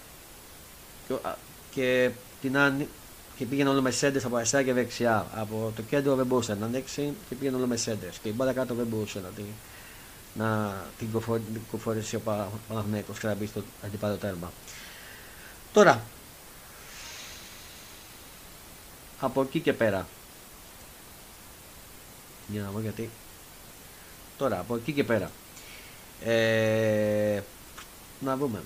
Και, την και πήγαινε όλο με σέντες από αριστερά και δεξιά. Από το κέντρο δεν μπορούσε να ανοίξει και πήγαινε όλο με σέντες. Και η μπάλα κάτω δεν μπορούσε να την, να την κοφορήσει ο Παναγενικό και να μπει στο αντίπαλο τέρμα. Τώρα, από εκεί και πέρα. Για να δω γιατί. Τώρα, από εκεί και πέρα. Ε, να δούμε.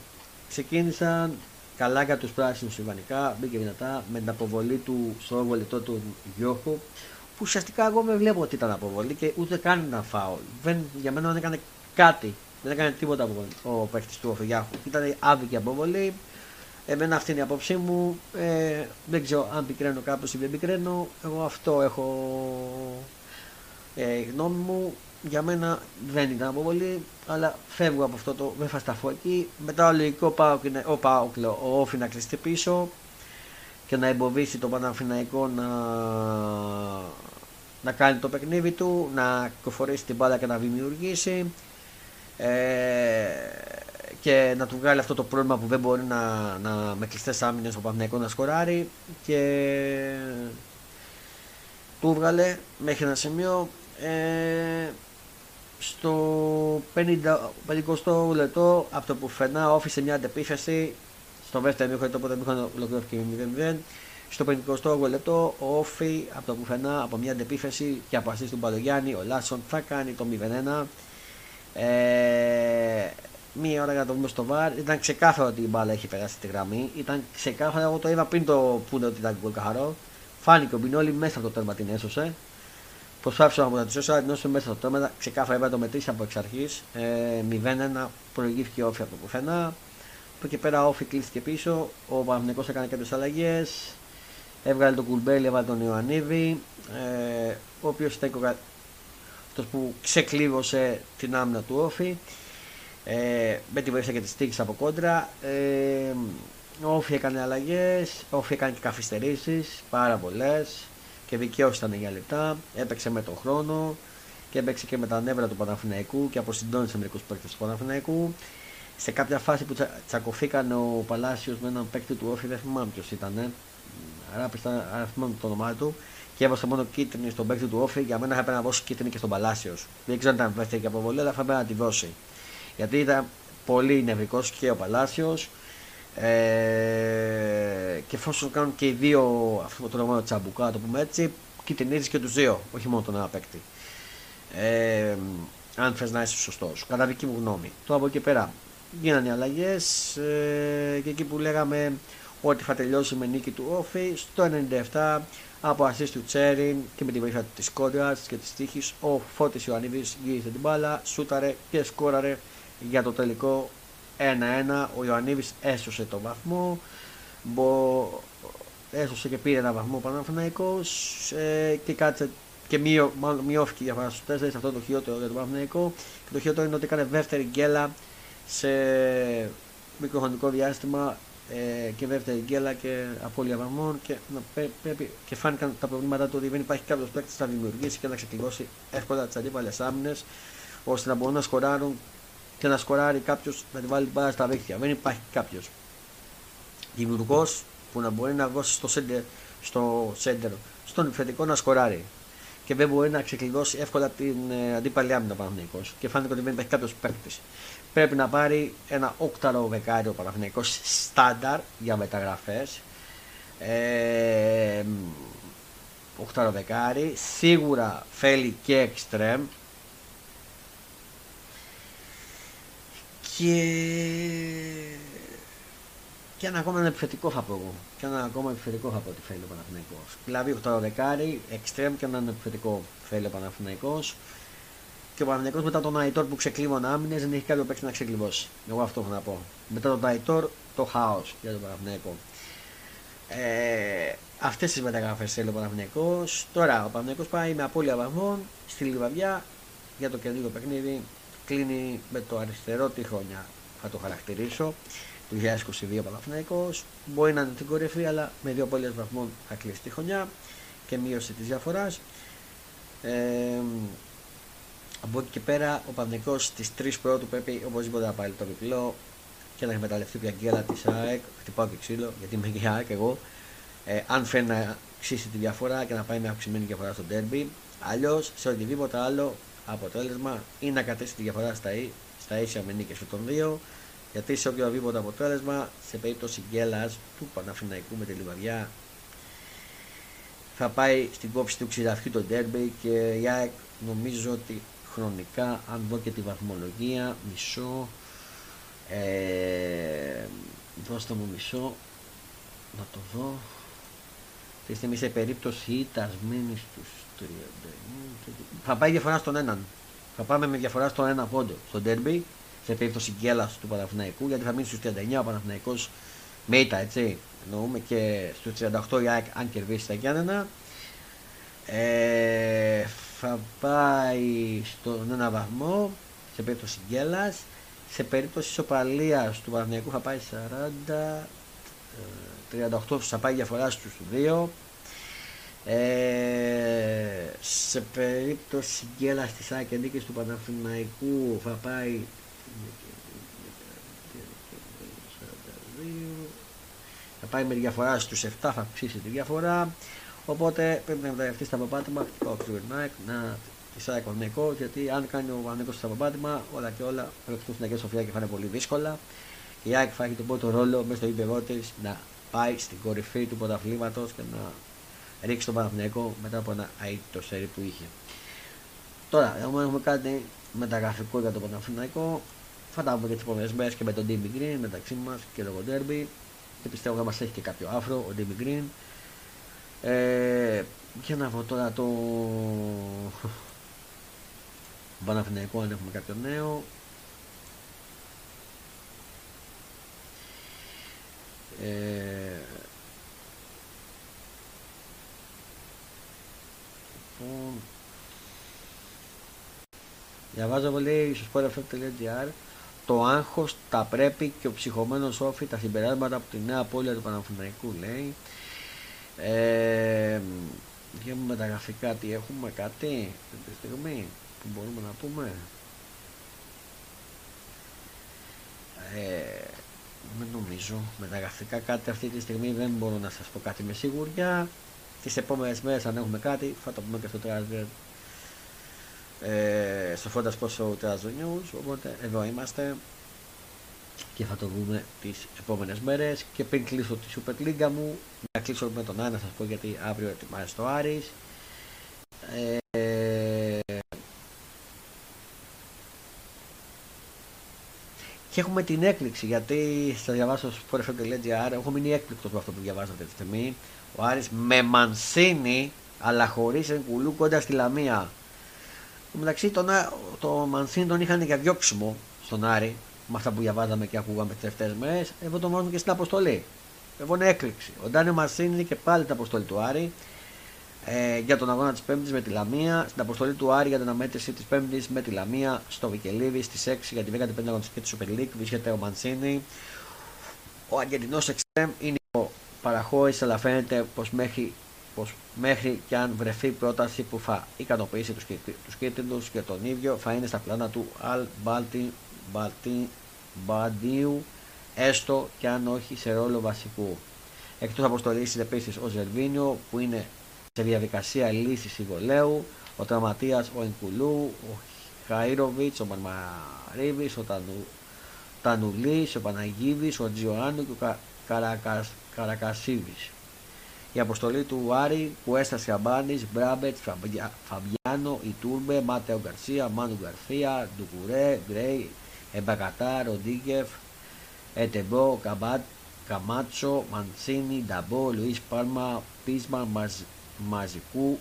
Ξεκίνησαν καλά για τους πράσινους Ιβανικά, μπήκε δυνατά με την αποβολή του στο βολητό του Γιώχου που ουσιαστικά εγώ δεν βλέπω ότι ήταν αποβολή και ούτε καν ήταν φάουλ. Δεν, για μένα δεν έκανε κάτι. Δεν έκανε τίποτα από ο παίχτη του Οφηγιάχου. Ήταν άδικη αποβολή. Εμένα αυτή είναι η απόψή μου. Ε, δεν ξέρω αν πικραίνω κάπως ή δεν πικραίνω. Εγώ αυτό έχω ε, γνώμη μου. Για μένα δεν ήταν αποβολή, αλλά φεύγω από αυτό το. Δεν θα σταθώ εκεί. Μετά ο λογικό πάω και ο Πάοκ, ο Όφη να κλειστεί πίσω και να εμποδίσει τον Παναφυναϊκό να, να κάνει το παιχνίδι του, να κοφορήσει την μπάλα και να δημιουργήσει. Ε, και να του βγάλει αυτό το πρόβλημα που δεν μπορεί να, να με κλειστές άμυνες ο Παναγενικό να σκοράρει και του βγάλε μέχρι ένα σημείο ε, στο 50, 50 λεπτό από το που φαινά όφησε μια αντεπίθεση στο δεύτερο μήχο το πρώτο μήχο ολοκληρώθηκε 0-0 στο 50 λεπτό ο Όφη από το που φαινά από μια αντεπίθεση και από του Μπαλογιάννη ο Λάσον θα κάνει το 0-1 ε, μία ώρα για να το δούμε στο βαρ. Ήταν ξεκάθαρο ότι η μπάλα έχει περάσει τη γραμμή. Ήταν ξεκάθαρο, εγώ το είδα πριν το πούνε ότι ήταν γκολ καθαρό. Φάνηκε ο Μπινόλη μέσα από το τέρμα την έσωσε. Προσπάθησε να αποτατησώσει, αλλά την έσωσε μέσα από το τέρμα. Ξεκάθαρα έπρεπε να το μετρήσει από εξ αρχής. Ε, 0-1 προηγήθηκε όφη από το πουθενά. Από εκεί πέρα όφη κλείστηκε πίσω. Ο Παναθηναϊκός έκανε κάποιες αλλαγές. Έβγαλε τον Κουλμπέλη, έβγαλε τον Ιωαννίδη. Ε, ο οποίος ήταν αυτός που ξεκλείδωσε την άμυνα του όφη. Ε, με τη βοήθεια και της τύχης από κόντρα. Ε, ο Όφη έκανε αλλαγές, ο Όφη έκανε και καθυστερήσεις, πάρα πολλές και δικαίω ήταν για λεπτά. Έπαιξε με τον χρόνο και έπαιξε και με τα νεύρα του Παναθηναϊκού και αποσυντώνησε μερικούς παίκτες του Παναθηναϊκού. Σε κάποια φάση που τσα, τσακωθήκαν ο Παλάσιος με έναν παίκτη του Όφη, δεν θυμάμαι ποιος ήταν. Άρα, άρα θυμάμαι το όνομά του και έβασε μόνο κίτρινη στον παίκτη του Όφη. Για μένα θα έπρεπε να δώσει κίτρινη και στον Παλάσιος. Δεν ξέρω αν ήταν δεύτερη και αποβολή, αλλά θα έπρεπε να τη δώσει. Γιατί ήταν πολύ νευρικός και ο Παλάσιος. Ε, και εφόσον κάνουν και οι δύο αυτό το λεγόμενο τσαμπουκά, το πούμε έτσι, κυτρινίζει και τους δύο, όχι μόνο τον ένα παίκτη. Ε, αν θες να είσαι σωστός, κατά δική μου γνώμη. Το από εκεί πέρα γίνανε αλλαγές ε, και εκεί που λέγαμε ότι θα τελειώσει με νίκη του Όφη, στο 97 από assist του Τσέριν και με τη βοήθεια της κόντρας και της τύχης, ο Φώτης Ιωαννίδης γύρισε την μπάλα, σούταρε και σκόραρε για το τελικό 1-1. Ο Ιωαννίδης έσωσε το βαθμό. Μπο... Έσωσε και πήρε ένα βαθμό ο Παναθηναϊκός ε, και κάτσε και μειώ, μάλλον μειώθηκε η διαφορά στους 4 σε αυτό το χειρότερο για τον Παναθηναϊκό. Και το χειρότερο είναι ότι έκανε δεύτερη γκέλα σε μικροχρονικό διάστημα ε, και δεύτερη γκέλα και απώλεια βαθμών και, πρέπει, και φάνηκαν τα προβλήματα του ότι δεν υπάρχει κάποιος παίκτης να δημιουργήσει και να ξεκλειδώσει εύκολα τις αντίπαλες άμυνες ώστε να μπορούν να σκοράρουν και να σκοράρει κάποιος να τη βάλει την μπάλα στα δίχτυα. Δεν υπάρχει κάποιος δημιουργός που να μπορεί να δώσει στο σέντερ, στο σέντερ στον επιθετικό να σκοράρει. Και δεν μπορεί να ξεκλειδώσει εύκολα την ε, αντίπαλη άμυνα Παναθυναϊκό. Και φάνηκε ότι δεν υπάρχει κάποιος παίκτης. Πρέπει να πάρει ένα όκταρο δεκάριο Παναθυναϊκό στάνταρ για μεταγραφές. Ε, όκταρο δεκάρι. Σίγουρα θέλει και εξτρέμ και και ένα ακόμα ένα επιθετικό θα πω εγώ. Και ένα ακόμα επιθετικό θα πω ότι θέλει ο Παναθηναϊκός. Δηλαδή 8 δεκάρι, εξτρέμ και έναν επιθετικό θέλει ο Παναθηναϊκός. Και ο Παναθηναϊκός μετά τον Αϊτόρ που ξεκλείμωνε άμυνες δεν έχει κάποιο παίξει να ξεκλειβώσει. Εγώ αυτό έχω να πω. Μετά τον Αϊτόρ το χάος για τον Παναθηναϊκό. Ε, Αυτές τις μεταγραφές θέλει ο Παναθηναϊκός. Τώρα ο Παναθηναϊκός πάει με απώλεια βαθμών στη Λιβαδιά για το καινούργιο παιχνίδι κλείνει με το αριστερό τη χρονιά. Θα το χαρακτηρίσω. Του 2022 Παναθηναϊκός. Μπορεί να είναι την κορυφή αλλά με δύο πόλεις βαθμών θα κλείσει τη χρονιά και μείωση της διαφοράς. Ε, από εκεί και πέρα ο Παναθηναϊκός στις 3 πρώτου πρέπει οπωσδήποτε να πάρει το διπλό και να εκμεταλλευτεί πια γκέλα της ΑΕΚ. Χτυπάω και ξύλο γιατί είμαι και ΑΕΚ εγώ. Ε, αν φέρει να ξύσει τη διαφορά και να πάει με αυξημένη διαφορά στο derby αλλιώς σε οτιδήποτε άλλο αποτέλεσμα ή να κατέσει τη διαφορά στα, στα ίσια με νίκες των δύο. Γιατί σε οποιοδήποτε αποτέλεσμα σε περίπτωση γκέλας του Παναφυναϊκού με τη Λιβαδιά θα πάει στην κόψη του ξηραφιού το ντέρμπι και η ΑΕΚ νομίζω ότι χρονικά αν δω και τη βαθμολογία μισό ε, δώστε μου μισό να το δω. Τη στιγμή σε περίπτωση ήττας μείνεις στους θα πάει διαφορά στον έναν. Θα πάμε με διαφορά στον ένα πόντο στο derby σε περίπτωση γκέλα του Παναθηναϊκού γιατί θα μείνει στους 39 ο Παναθηναϊκός με ήττα έτσι. Εννοούμε και στους 38 η ΑΕΚ αν κερδίσει τα Γιάννενα. Ε, θα πάει στον ένα βαθμό σε περίπτωση γκέλα. Σε περίπτωση ισοπαλίας του Παναθηναϊκού θα πάει 40. 38 ε, θα πάει διαφορά στους 2 ε, σε περίπτωση γκέλα στη ΣΑΚ και νίκης του Παναθηναϊκού θα πάει θα πάει με διαφορά στους 7 θα αυξήσει τη διαφορά. Οπότε πρέπει να μεταγραφεί στα παπάτημα χτυπάω να της ΣΑΚ Παναθηναϊκό γιατί αν κάνει ο Παναθηναϊκός στα παπάτημα όλα και όλα θα ρωτηθούν στην Αγία Σοφία και θα είναι πολύ δύσκολα. Η ΑΕΚ θα έχει τον πρώτο ρόλο μέσα στο ύπεδό να πάει στην κορυφή του πρωταθλήματος και να ρίξει τον Παναθηναϊκό μετά από ένα αίτητο σερί που είχε. Τώρα, έχουμε κάτι μεταγραφικό για τον Παναθηναϊκό. Θα τα πούμε και τις επόμενες μέρες και με τον Ντίμι Green μεταξύ μας και το Derby. Και πιστεύω ότι μας έχει και κάποιο άφρο ο Ντίμι Green. Ε, για να βρω τώρα το Παναθηναϊκό αν έχουμε κάποιο νέο. Ε, λοιπόν, διαβάζω πολύ στο sportfm.gr το άγχος, τα πρέπει και ο ψυχωμένος όφη, τα συμπεράσματα από τη νέα πόλη του Παναθηναϊκού λέει. Ε, για μεταγραφικά τι έχουμε κάτι αυτή τη στιγμή που μπορούμε να πούμε. Ε, δεν νομίζω μεταγραφικά κάτι αυτή τη στιγμή δεν μπορώ να σας πω κάτι με σίγουρια. Τις επόμενες μέρες αν έχουμε κάτι θα το πούμε και στο transfer ε, στο Fonda Sports Show News οπότε εδώ είμαστε και θα το δούμε τις επόμενες μέρες. Και πριν κλείσω τη Super League μου να κλείσω με τον Άννα σας πω γιατί αύριο ετοιμάζει το Άρης. Ε, και έχουμε την έκπληξη γιατί θα διαβάσω στο sportfm.gr έχω μείνει έκπληκτος με αυτό που διαβάζω αυτή τη στιγμή ο Άρης με Μανσίνη αλλά χωρίς εγκουλού κοντά στη Λαμία μεταξύ τον, το Μανσίνη τον είχαν για διώξιμο στον Άρη με αυτά που διαβάζαμε και ακούγαμε τις τελευταίες μέρες, εγώ το βάζουμε και στην αποστολή. Εγώ είναι έκπληξη. Ο Ντάνιο Μαρσίνη και πάλι την αποστολή του Άρη ε, για τον αγώνα της Πέμπτης με τη Λαμία. Στην αποστολή του Άρη για την αναμέτρηση της Πέμπτης με τη Λαμία στο Βικελίδη στις 6 για την 15η αγωνιστική της Super League. Βρίσκεται ο Μανσίνη. Ο Αργεντινός Εξτρέμ είναι ο παραχώρης, αλλά φαίνεται πως μέχρι, πως μέχρι και αν βρεθεί πρόταση που θα ικανοποιήσει τους κίτρινους και τον ίδιο θα είναι στα πλάνα του Αλ Μπάλτι Μπαντίου, έστω και αν όχι σε ρόλο βασικού. Εκτός αποστολής είναι επίσης ο Ζερβίνιο που είναι σε διαδικασία λύσης συμβολέου, ο Τραματίας, ο Ενκουλού, ο Χαΐροβιτς, ο Μαρμαρίβης, ο Τανου, Τανουλής, ο Παναγίδης, ο Τζιωάννου και ο Καρακασ, Καρακασίβης. Η αποστολή του Άρη που έστασε Αμπάνης, Μπράμπετς, Φαμπιάνο, Ιτούρμπε, Μάτεο Γκαρσία, Μάνου Γκαρσία, Ντουκουρέ, Γκρέι, Εμπακατά, Ροντίγκεφ, Ετεμπό, Καμπάτ, Καμάτσο, Μαντσίνη, Νταμπό, Λουίς Πάλμα, Πίσμα, Μαζ, Μαζικού,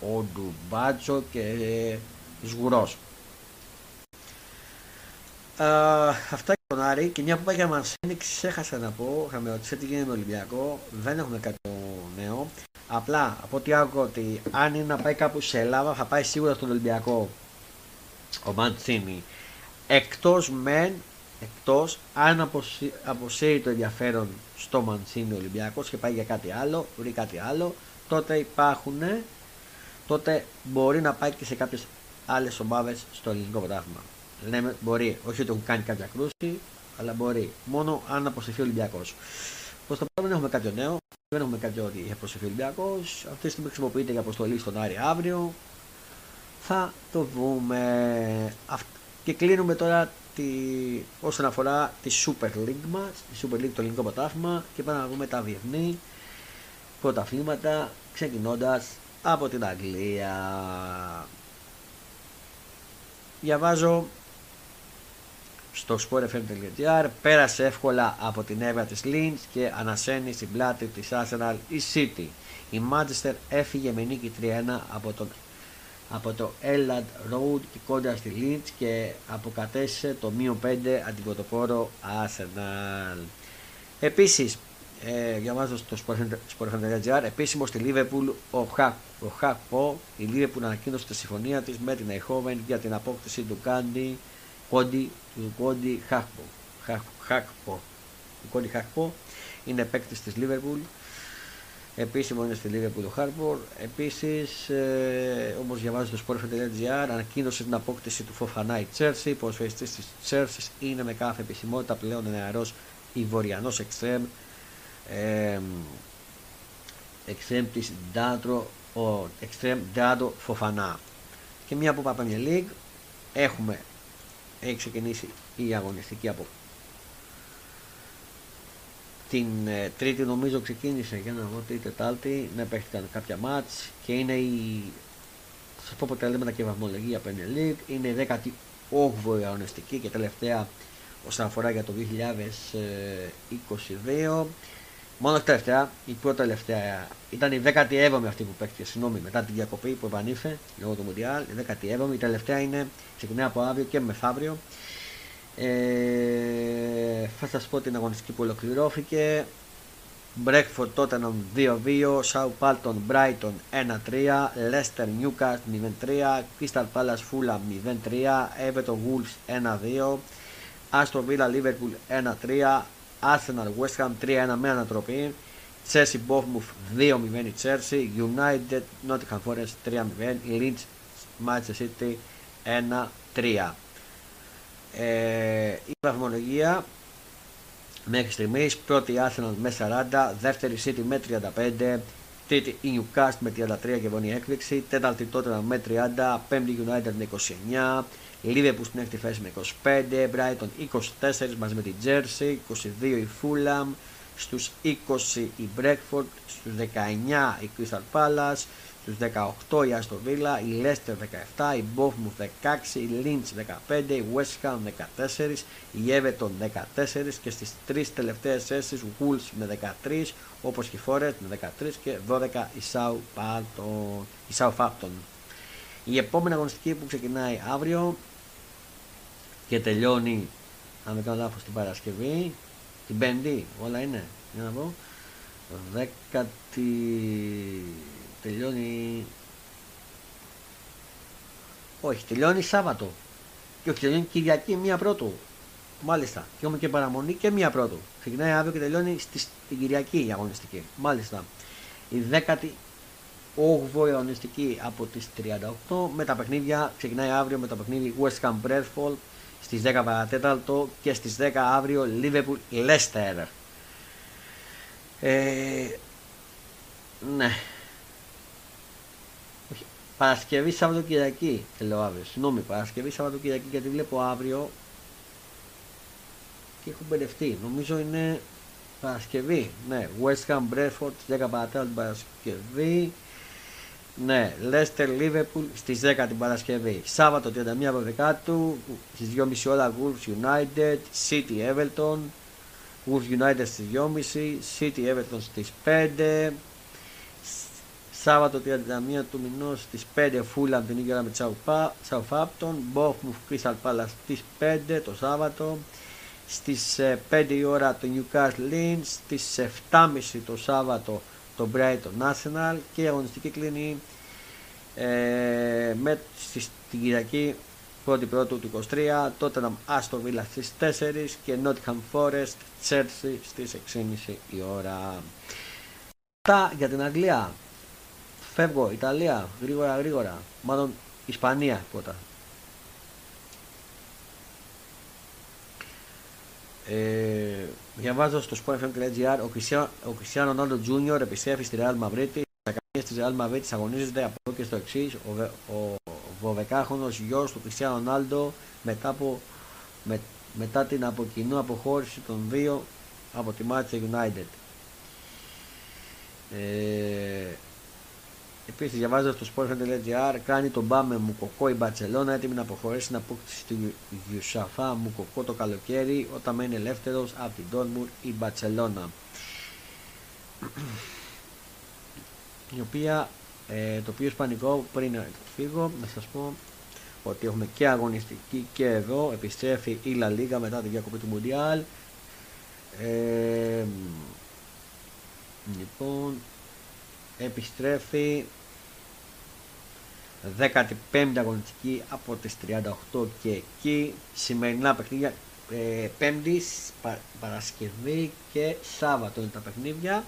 Οντουμπάτσο και ε, Σγουρός. αυτά για τον Άρη και μια που πάει για Μαρσίνη ξέχασα να πω, είχαμε ρωτήσει τι γίνεται με Ολυμπιακό, δεν έχουμε κάτι νέο. Απλά από ό,τι άκουγα ότι αν είναι να πάει κάπου σε Ελλάδα θα πάει σίγουρα στον Ολυμπιακό ο Μαντσίνη εκτός μεν εκτός αν αποσύρει το ενδιαφέρον στο Μαντσίνη ο Ολυμπιακός και πάει για κάτι άλλο, βρει κάτι άλλο τότε υπάρχουν τότε μπορεί να πάει και σε κάποιες άλλες ομάδες στο ελληνικό πρωτάθλημα. Λέμε μπορεί, όχι ότι έχουν κάνει κάποια κρούση, αλλά μπορεί. Μόνο αν αποσυρθεί ο Ολυμπιακός. Προς το παρόν δεν έχουμε κάποιο νέο, δεν έχουμε κάποιο ότι έχει αποσυρθεί ο Ολυμπιακός. Αυτή τη στιγμή χρησιμοποιείται για αποστολή στον Άρη αύριο. Θα το δούμε. Και κλείνουμε τώρα τη, όσον αφορά τη Super League μας, τη Super League το ελληνικό πρωτάθλημα και πάμε να δούμε τα διεθνή πρωταθλήματα ξεκινώντας από την Αγγλία. Διαβάζω στο sportfm.gr πέρασε εύκολα από την έδρα της Lynch και ανασένει στην πλάτη της Arsenal η City. Η Manchester έφυγε με νίκη 3-1 από τον από το Elland Road και κόντρα στη Leeds και αποκατέστησε το μείον 5 αντιπρωτοπόρο Arsenal. Επίσης, ε, διαβάζω στο Sport.gr, επίσημο στη Liverpool ο Χακπο, η Liverpool ανακοίνωσε τη συμφωνία της με την Eindhoven για την απόκτηση του Κάντι Κόντι, του Κόντι Χακπο. Χακπο. Ο Κόντι Χακπο είναι παίκτης της Liverpool Επίσημο είναι στη Liverpool του Harbour. Επίσης, ε, όπως διαβάζει το sport.gr, ανακοίνωσε την απόκτηση του Φοφανά η Τσέρσι. Ποδοσφαιριστή της Τσέρσι είναι με κάθε επισημότητα πλέον νεαρός Ιβοριανό εξτρέμ. Ε, εξτρέμ τη Ντάντρο, ο εξτρέμ Ντάντρο Φοφανά. Και μια που πάμε μια League, έχουμε, έχει ξεκινήσει η αγωνιστική από την ε, Τρίτη νομίζω ξεκίνησε για να δω την Τετάρτη να παίχτηκαν κάποια μάτς και είναι η θα πω αποτελέσματα και βαθμολογία Premier League είναι η 18η αγωνιστική και τελευταία όσον αφορά για το 2022 μόνο τελευταία, η πρώτη τελευταία ήταν η 17η αυτή που παίχτηκε, συγγνώμη, μετά την διακοπή που επανήλθε λόγω του Μουντιάλ. Η 17η, η τελευταία είναι ξεκινάει από αύριο και μεθαύριο. Ε, θα σας πω την αγωνιστική που ολοκληρώθηκε Μπρέκφορντ Τότενομ 2-2, Σαουπάλτον Μπράιτον 1-3, Λέστερ Νιούκαστ 0-3, Crystal Palace Φούλαμ 0-3, Everton Wolves 1-2, Άστρο Βίλα Λίβερπουλ 1-3, Arsenal West Ham 3-1 με ανατροπή, Chelsea Bournemouth 2-0 η Chelsea, United Nottingham Forest 3-0, Leeds Manchester City 1-3. Ε, η βαθμολογία μέχρι στιγμή πρώτη Arsenal με 40, δεύτερη City με 35, τρίτη η Newcastle με 33 και βονή έκπληξη, τέταρτη Tottenham με 30, πέμπτη United με 29, Λίβερπουλ στην έκτη θέση με 25, Brighton 24 μαζί με την Jersey, 22 η Fulham, στους 20 η Breakford, στους 19 η Crystal Palace, στους 18 η Aston Villa, η Leicester 17, η Bournemouth 16, η Lynch 15, η West Ham 14, η Everton 14 και στις τρεις τελευταίες θέσεις Wolves με 13, όπως και η με 13 και 12 η Southampton. Η, η επόμενη αγωνιστική που ξεκινάει αύριο και τελειώνει, αν δεν κάνω λάθος, την Παρασκευή, την Πέμπτη, όλα είναι, για να πω, δέκατη τελειώνει. Όχι, τελειώνει Σάββατο. Και όχι, τελειώνει Κυριακή, μία πρώτου. Μάλιστα. Και έχουμε και παραμονή και μία πρώτου. Ξεκινάει αύριο και τελειώνει στη, στην Κυριακή η αγωνιστική. Μάλιστα. Η 18η αγωνιστική από τις 38 με τα παιχνίδια. Ξεκινάει αύριο με τα παιχνίδια West Ham Bradford στις 10 παρατέταλτο και στις 10 αύριο Liverpool Leicester. Ε, ναι, Παρασκευή Σαββατοκυριακή λέω αύριο. Συγγνώμη, Παρασκευή Σαββατοκυριακή γιατί βλέπω αύριο και έχω μπερδευτεί. Νομίζω είναι Παρασκευή. Ναι, West Ham Bradford στις 10 παρατέρα την Παρασκευή. Ναι, Leicester Liverpool στις 10 την Παρασκευή. Σάββατο 31 Δεκάτου στις 2.30 ώρα Wolves United, City Everton. Wolves United στις 2.30, City Everton στις 5. Σάββατο 31 του μηνός στις 5 Φούλαμ την ίδια ώρα με Southampton, Bournemouth Crystal Palace στις 5 το Σάββατο, στις 5 η ώρα το Newcastle Lynch, στις 7.30 το Σάββατο το Brighton National και η αγωνιστική κλείνει ε, με στην Κυριακή 1η Πρώτου του 23, τότε Aston Villa στις 4 και Nottingham Forest Chelsea στις 6.30 η ώρα. Αυτά για την Αγγλία. Φεύγω, Ιταλία, γρήγορα γρήγορα. Μάλλον Ισπανία πρώτα. Ε, διαβάζω στο sportfm.gr ο Κριστιανό Ρονάλντο Τζούνιορ επιστρέφει στη Real Madrid. Τα καμία της Real Madrid αγωνίζεται από εδώ και στο εξής. Ο, ο, ο 12χρονο γιος του Κριστιανό Ρονάλντο μετά, από, με, μετά την από κοινού αποχώρηση των δύο από τη Manchester United. Ε, Επίσης, διαβάζοντα το sport.gr, κάνει τον Μπάμε Μουκοκό η Μπαρσελόνα έτοιμη να αποχωρήσει την απόκτηση του Γιουσαφά Μουκοκό το καλοκαίρι όταν μένει ελεύθερος από την Ντόρμουρ η Μπαρσελόνα. Η οποία, ε, το οποίο Ισπανικό πριν να φύγω, να σας πω ότι έχουμε και αγωνιστική και εδώ. Επιστρέφει η Λα Λίγα μετά τη διακοπή του Μουντιάλ. Ε, λοιπόν, επιστρέφει. 15η αγωνιστική από τις 38 και εκεί. Σημερινά παιχνίδια ε, Πέμπτη, Παρασκευή και Σάββατο είναι τα παιχνίδια.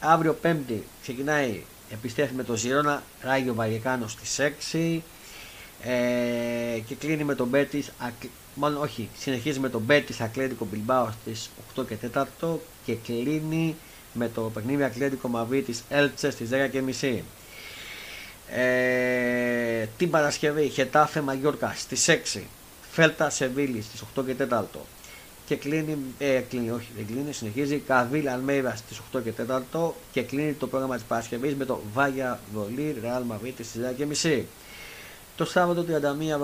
Αύριο Πέμπτη ξεκινάει επιστρέφει με το Ζηρώνα Ράγιο Βαγεκάνο στις 6 ε, και κλείνει με τον Μπέτης μάλλον όχι, συνεχίζει με τον Μπέτης Ακλέτικο Μπιλμπάο στις 8 και 4 και κλείνει με το παιχνίδι Ακλέτικο Μαβί της Έλτσε στις 10.30. Ε, την Παρασκευή Χετάφε Μαγιόρκα στις 6. Φέλτα Σεβίλη στις 8 και 4. Και κλείνει, ε, κλείνει, όχι δεν κλείνει, συνεχίζει Καβίλ Αλμέιδα στις 8 και 4 και κλείνει το πρόγραμμα της Παρασκευής με το Βάγια Δολίρ Ρεάλ Μαβίτη στις 10.30. Το Σάββατο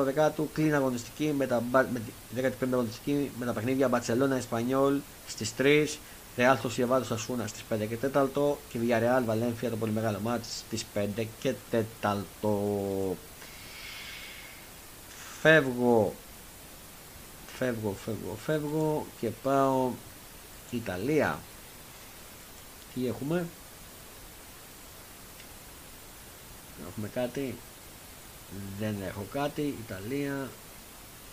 31 Δεκάτου κλείνει αγωνιστική με τα, με, 15 αγωνιστική με τα παιχνίδια Μπαρσελόνα Εσπανιόλ στις 3 Real Sociedad Σασούνα στις 5 και 4 και Villarreal Βαλένθια το πολύ μεγάλο μάτς στις 5 και 4. Φεύγω, φεύγω, φεύγω, φεύγω και πάω Ιταλία. Τι έχουμε; Έχουμε κάτι; Δεν έχω κάτι. Ιταλία.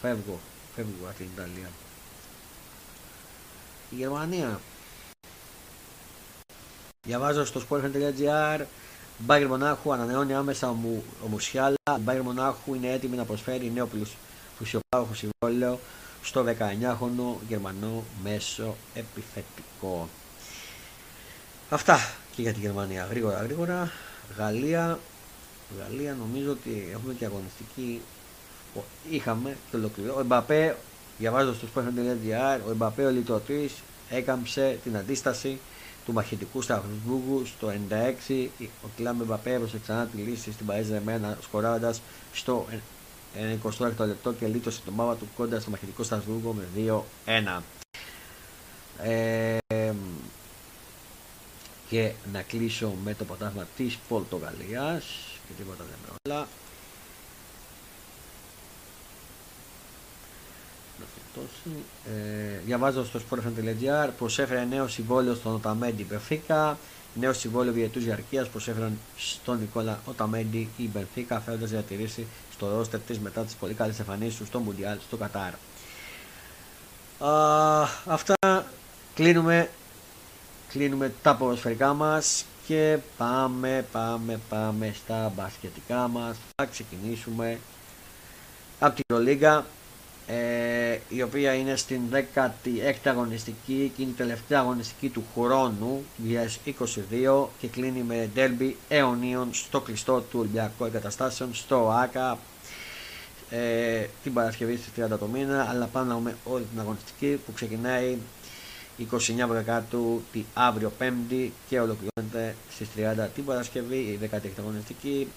Φεύγω. Φεύγω από την Ιταλία. Η Γερμανία. Διαβάζω στο sport.gr Μπάγκερ Μονάχου ανανεώνει άμεσα ο Μουσιάλα. Μπάγκερ Μονάχου είναι έτοιμη να προσφέρει νέο πλουσιοπάροχο συμβόλαιο στο 19χρονο Γερμανό μέσο επιθετικό. Αυτά και για τη Γερμανία. Γρήγορα, γρήγορα. Γαλλία. Γαλλία νομίζω ότι έχουμε και αγωνιστική. Είχαμε και ολοκληρώ. Ο Εμπαπέ, διαβάζω στο sport.gr, ο Εμπαπέ ο λιτωτής έκαμψε την αντίσταση του μαχητικού Στρασβούργου στο 96. Ο Κλάμε Μπαπέ έδωσε ξανά τη λύση στην Παρίζα Ρεμένα σκοράροντας στο 28 λεπτό και λύτωσε τον μάμα του κοντά στο μαχητικό Στρασβούργο με 2-1. Ε, και να κλείσω με το ποτάσμα της Πορτογαλίας και τίποτα δεν με όλα. Ε, διαβάζω στο sport.gr προσέφερε νέο συμβόλαιο στον Οταμέντι Μπενφίκα. Νέο συμβόλαιο διετού διαρκεία προσέφεραν στον Νικόλα Οταμέντι η Μπενφίκα, φέροντας διατηρήσει στο ρόστερ της μετά τις πολύ καλές εμφανίσεις του στο Μουντιάλ στο Κατάρ. αυτά κλείνουμε, κλείνουμε τα ποδοσφαιρικά μας και πάμε, πάμε, πάμε στα μπασκετικά μας. Θα ξεκινήσουμε από την Ευρωλίγκα ε, η οποία είναι στην 16η αγωνιστική και είναι η τελευταία αγωνιστική του χρόνου 2022 και κλείνει με derby αιωνίων στο κλειστό του Ολυμπιακού Εγκαταστάσεων στο ΆΚΑ. Ε, την Παρασκευή στις 30 το μήνα αλλά πάμε να δούμε όλη την αγωνιστική που ξεκινάει 29 Βρεκάτου τη αύριο 5η και ολοκληρώνεται στις 30 την Παρασκευή η 16η αγωνιστική.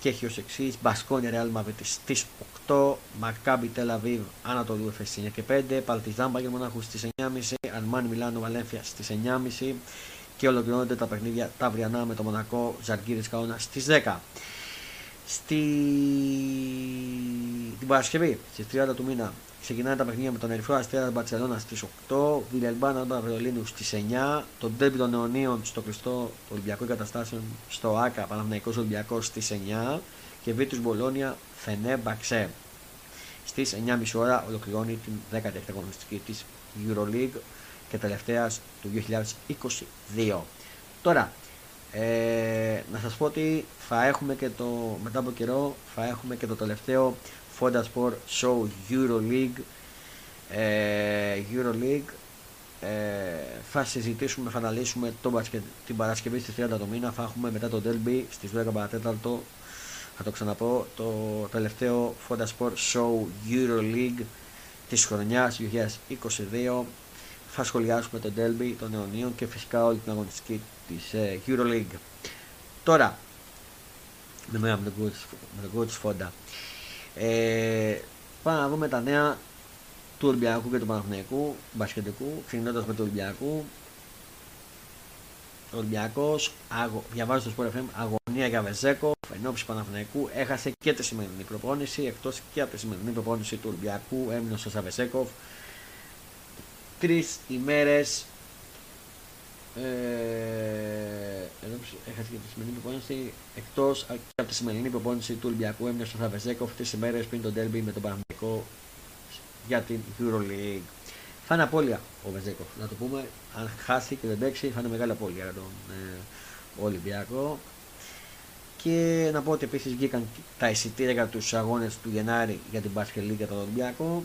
Και έχει ως εξής Μπασκόνια Ρεάλ Μαβέτη στι 8, Μακάμπι Τελαβίβ Ανατολού Εφές 9 και 5, Παλτιζάν Μπάγκερ Μονάχου στις 9.30, Αρμάνι Μιλάνο Βαλένθια στις 9.30 και ολοκληρώνονται τα παιχνίδια τα αυριανά με το Μονακό Ζαργκύρι Καόνα στις 10. Στη... Την Παρασκευή στις 30 του μήνα ξεκινάνε τα παιχνίδια με τον Ερυθρό Αστέρα Μπαρσελόνας στις 8, Βιλελμπάν Άντα Βερολίνου στις 9, τον Τέμπι των Νεωνίων στο κλειστό Ολυμπιακό Εγκαταστάσεων στο ΑΚΑ Παναθυναϊκό Ολυμπιακός στις 9 και Βίτους Μπολόνια Φενέ Μπαξέ. Στις 9.30 ώρα ολοκληρώνει την 10η αγωνιστική της Euroleague και τελευταία του 2022. Τώρα, ε, να σας πω ότι θα έχουμε και το, μετά από καιρό θα έχουμε και το τελευταίο Fonda Sport Show EuroLeague ε, EuroLeague ε, θα συζητήσουμε, θα αναλύσουμε το μπασκετ, την Παρασκευή στις 30 το μήνα θα έχουμε μετά το Derby στις 10 παρατέταρτο θα το ξαναπώ. Το τελευταίο Fonda Sport Show EuroLeague της χρονιάς 2022 θα σχολιάσουμε το Derby των αιωνίων και φυσικά όλη την αγωνιστική της ε, EuroLeague. Τώρα με μένα με τον coach Fonda ε, πάμε να δούμε τα νέα του Ολυμπιακού και του Παναθηναϊκού μπασκετικού, ξεκινώντας με το Ολυμπιακού. Ο Ολυμπιακό, διαβάζει το Sport FM, αγωνία για Βεζέκο, ενώπιση Παναθηναϊκού, έχασε και τη σημερινή προπόνηση, εκτός και από τη σημερινή προπόνηση του Ολυμπιακού, έμεινε στο Σαβεσέκοφ. Τρεις ημέρες ε, έχασε και τη σημερινή προπόνηση. Εκτός από τη σημερινή προπόνηση του Ολυμπιακού, έμεινε στο Θαβεζέκοφ τι ημέρες πριν τον Ντέρμπι με τον Παναγενικό για την Euroleague. Θα είναι απώλεια ο Βεζέκοφ, να το πούμε. Αν χάσει και δεν παίξει, θα είναι μεγάλη απώλεια για τον ε, Ολυμπιακό. Και να πω ότι επίσης βγήκαν τα εισιτήρια για τους αγώνες του Γενάρη για την Basket για τον Ολυμπιακό.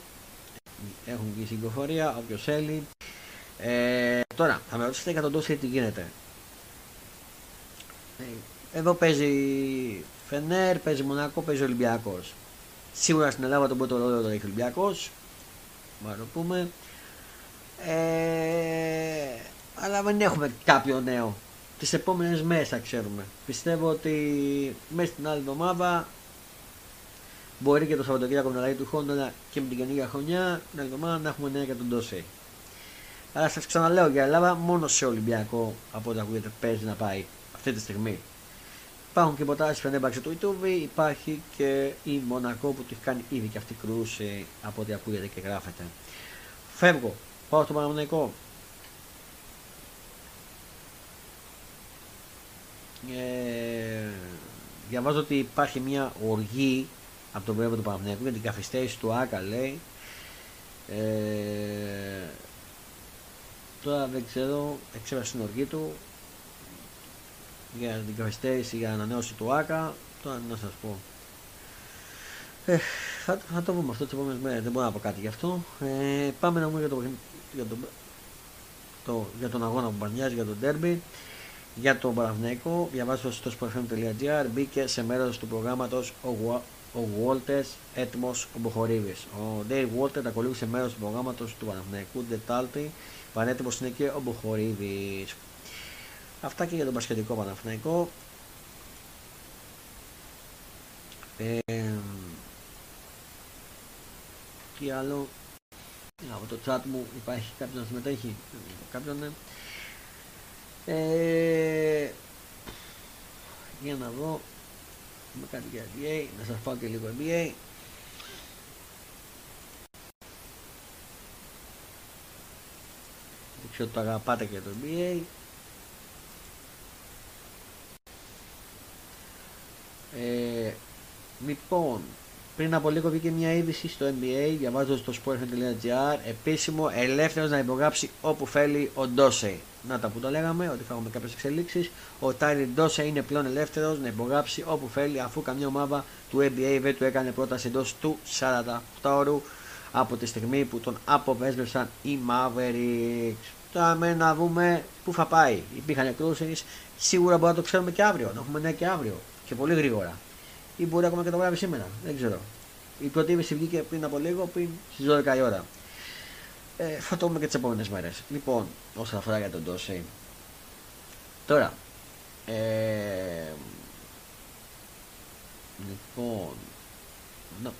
Έχουν βγει συγκοφορία, όποιος θέλει. Ε, τώρα, θα με ρωτήσετε για τον Τόσι τι γίνεται. Ε, εδώ παίζει Φενέρ, παίζει Μονακό, παίζει Ολυμπιακός. Σίγουρα στην Ελλάδα τον πρώτο ρόλο το έχει Ολυμπιακός. Μα το πούμε. Ε, αλλά δεν έχουμε κάποιο νέο. Τις επόμενες μέρες θα ξέρουμε. Πιστεύω ότι μέσα στην άλλη εβδομάδα μπορεί και το Σαββατοκύριακο με την του χρόνου και με την καινούργια χρονιά την άλλη εβδομάδα να έχουμε νέα για τον Τόσι. Αλλά σας ξαναλέω για Ελλάδα μόνο σε Ολυμπιακό από ό,τι ακούγεται παίζει να πάει αυτή τη στιγμή. Υπάρχουν και προτάσει φαινέμπαξε του YouTube, υπάρχει και η Μονακό που του έχει κάνει ήδη και αυτή κρούση από ό,τι ακούγεται και γράφεται. Φεύγω, πάω στο Παναμονικό. Ε, διαβάζω ότι υπάρχει μια οργή από τον πρόεδρο του Παναθηναϊκού για την καθυστέρηση του ΆΚΑ λέει. Ε, τώρα δεν ξέρω, εξέφρασε την οργή του για την καθυστέρηση για ανανέωση του ΆΚΑ. Τώρα να σας πω. Ε, θα, θα, το πούμε αυτό τις επόμενες μέρες. Δεν μπορώ να πω κάτι γι' αυτό. Ε, πάμε να πούμε για, το, για, το, το, για τον αγώνα που μπανιάζει, για τον Derby. Για τον Παναθηναϊκό, διαβάζω στο sportfm.gr μπήκε σε μέρος του προγράμματος ο, ο Walters έτοιμο Μποχορίβη. Ο Dave Walter ακολούθησε μέρος του προγράμματος του Παναθηναϊκού Δετάλτη. Πανέτοιμος είναι και ο Μποχορίβη. Αυτά και για τον Πασχετικό Παναθηναϊκό. Ε, τι άλλο; Από το chat μου υπάρχει κάποιος να συμμετέχει; Κάποιον ναι ε, για να δω με κάτι για NBA να σας πάω και λίγο NBA δεν ξέρω το αγαπάτε και το NBA ε, λοιπόν πριν από λίγο βγήκε μια είδηση στο NBA, διαβάζω στο sport.gr, επίσημο ελεύθερος να υπογράψει όπου θέλει ο Ντόσε. Να τα που το λέγαμε, ότι θα έχουμε κάποιες εξελίξεις. Ο Τάιρι Ντόσε είναι πλέον ελεύθερος να υπογράψει όπου θέλει, αφού καμιά ομάδα του NBA δεν του έκανε πρόταση εντός του 48 ώρου από τη στιγμή που τον αποβέσβευσαν οι Mavericks. Τώρα με να δούμε πού θα πάει. Υπήρχαν εκδόσεις, σίγουρα μπορούμε να το ξέρουμε και αύριο, να έχουμε νέα και αύριο και πολύ γρήγορα ή μπορεί ακόμα και το βράδυ σήμερα. Δεν ξέρω. Η πρώτη είδηση βγήκε πριν από λίγο, πριν στις 12 η ώρα. Ε, θα το δούμε και τις επόμενες μέρες. Λοιπόν, όσον αφορά για τον Ντόση. Τώρα. Ε, λοιπόν. Να,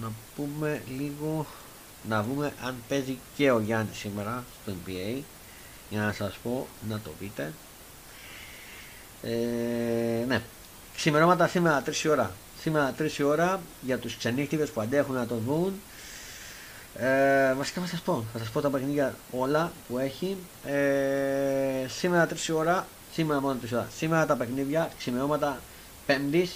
να πούμε λίγο. Να δούμε αν παίζει και ο Γιάννης σήμερα στο NBA. Για να σας πω, να το πείτε. Ε, ναι, Ξημερώματα σήμερα 3 ώρα. Σήμερα 3 ώρα για τους ξενύχτηδες που αντέχουν να το δουν. Ε, βασικά θα σας πω, θα σας πω τα παιχνίδια όλα που έχει. Ε, σήμερα 3 ώρα, σήμερα μόνο 3 ώρα. Σήμερα τα παιχνίδια, ξημερώματα 5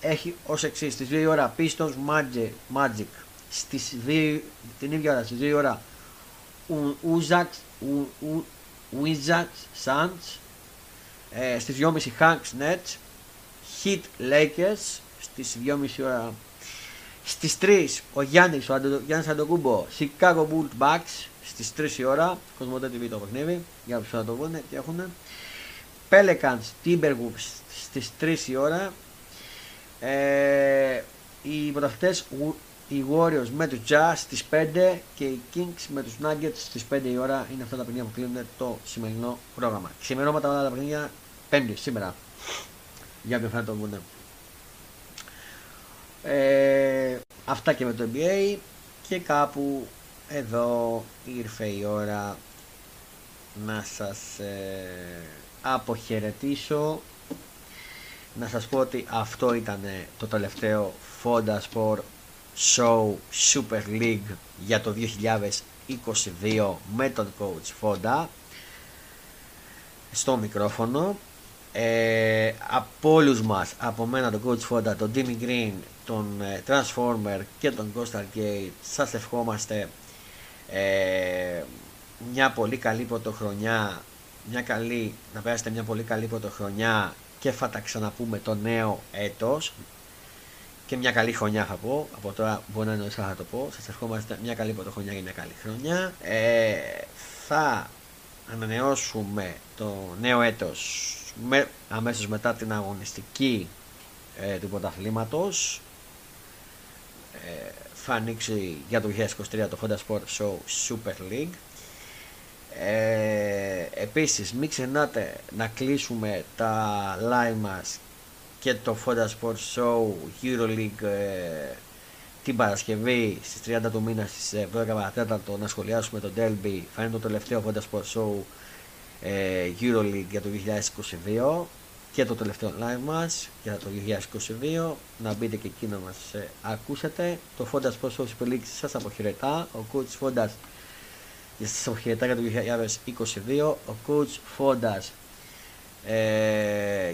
έχει ως εξής στις 2 ώρα Pistons Magic, Magic. Στις 2, την ίδια ώρα στις 2 ώρα Uzax, Wizards Suns. Ε, στις 2.30 Hanks Nets. Heat Lakers. Στις 2.30 ώρα στις 3 ο Γιάννης, ο Αντο, Γιάννης Αντοκούμπο Chicago Bulls Bucks στις 3 η ώρα Κοσμοτέ TV το παιχνίδι για να να το βγουν τι έχουν Pelicans Timberwolves στις 3 η ώρα ε, οι πρωταθλητές οι Warriors με τους Jazz στις 5 και οι Kings με τους Nuggets στις 5 η ώρα είναι αυτά τα παιχνίδια που κλείνουν το σημερινό πρόγραμμα. Ξημερώματα όλα τα παιχνίδια Πέμπτη σήμερα. Για ποιον θα το βγουν. Ε, αυτά και με το NBA και κάπου εδώ ήρθε η ώρα να σας ε, αποχαιρετήσω. Να σας πω ότι αυτό ήταν το τελευταίο Fonda Sport Show Super League για το 2022 με τον coach Fonda. Στο μικρόφωνο. Ε, από όλους μας, από μένα τον Coach Fonda, τον Jimmy Green, τον ε, Transformer και τον Ghost Arcade, σας ευχόμαστε ε, μια πολύ καλή πρωτοχρονιά, μια καλή, να περάσετε μια πολύ καλή πρωτοχρονιά και θα τα ξαναπούμε το νέο έτος. Και μια καλή χρονιά θα πω, από τώρα μπορεί να εννοήσω θα το πω, σας ευχόμαστε μια καλή πρωτοχρονιά και μια καλή χρονιά. Ε, θα ανανεώσουμε το νέο έτος με, αμέσως μετά την αγωνιστική ε, του πρωταθλήματος. ε, θα ανοίξει για το 2023 το Honda Sport Show Super League. Ε, επίσης μην ξεχνάτε να κλείσουμε τα live μας και το Honda Sport Show EuroLeague ε, την Παρασκευή στις 30 του μήνα στις 12 να σχολιάσουμε το Derby. Θα είναι το τελευταίο Honda Sport Show ε, EuroLeague για το 2022 και το τελευταίο live μας για το 2022 να μπείτε και εκεί να μας ε, ακούσετε. Το Fondas Post Super League σας αποχαιρετά. Ο coach Fondas σας αποχαιρετά για το 2022 ο coach Fondas Ε,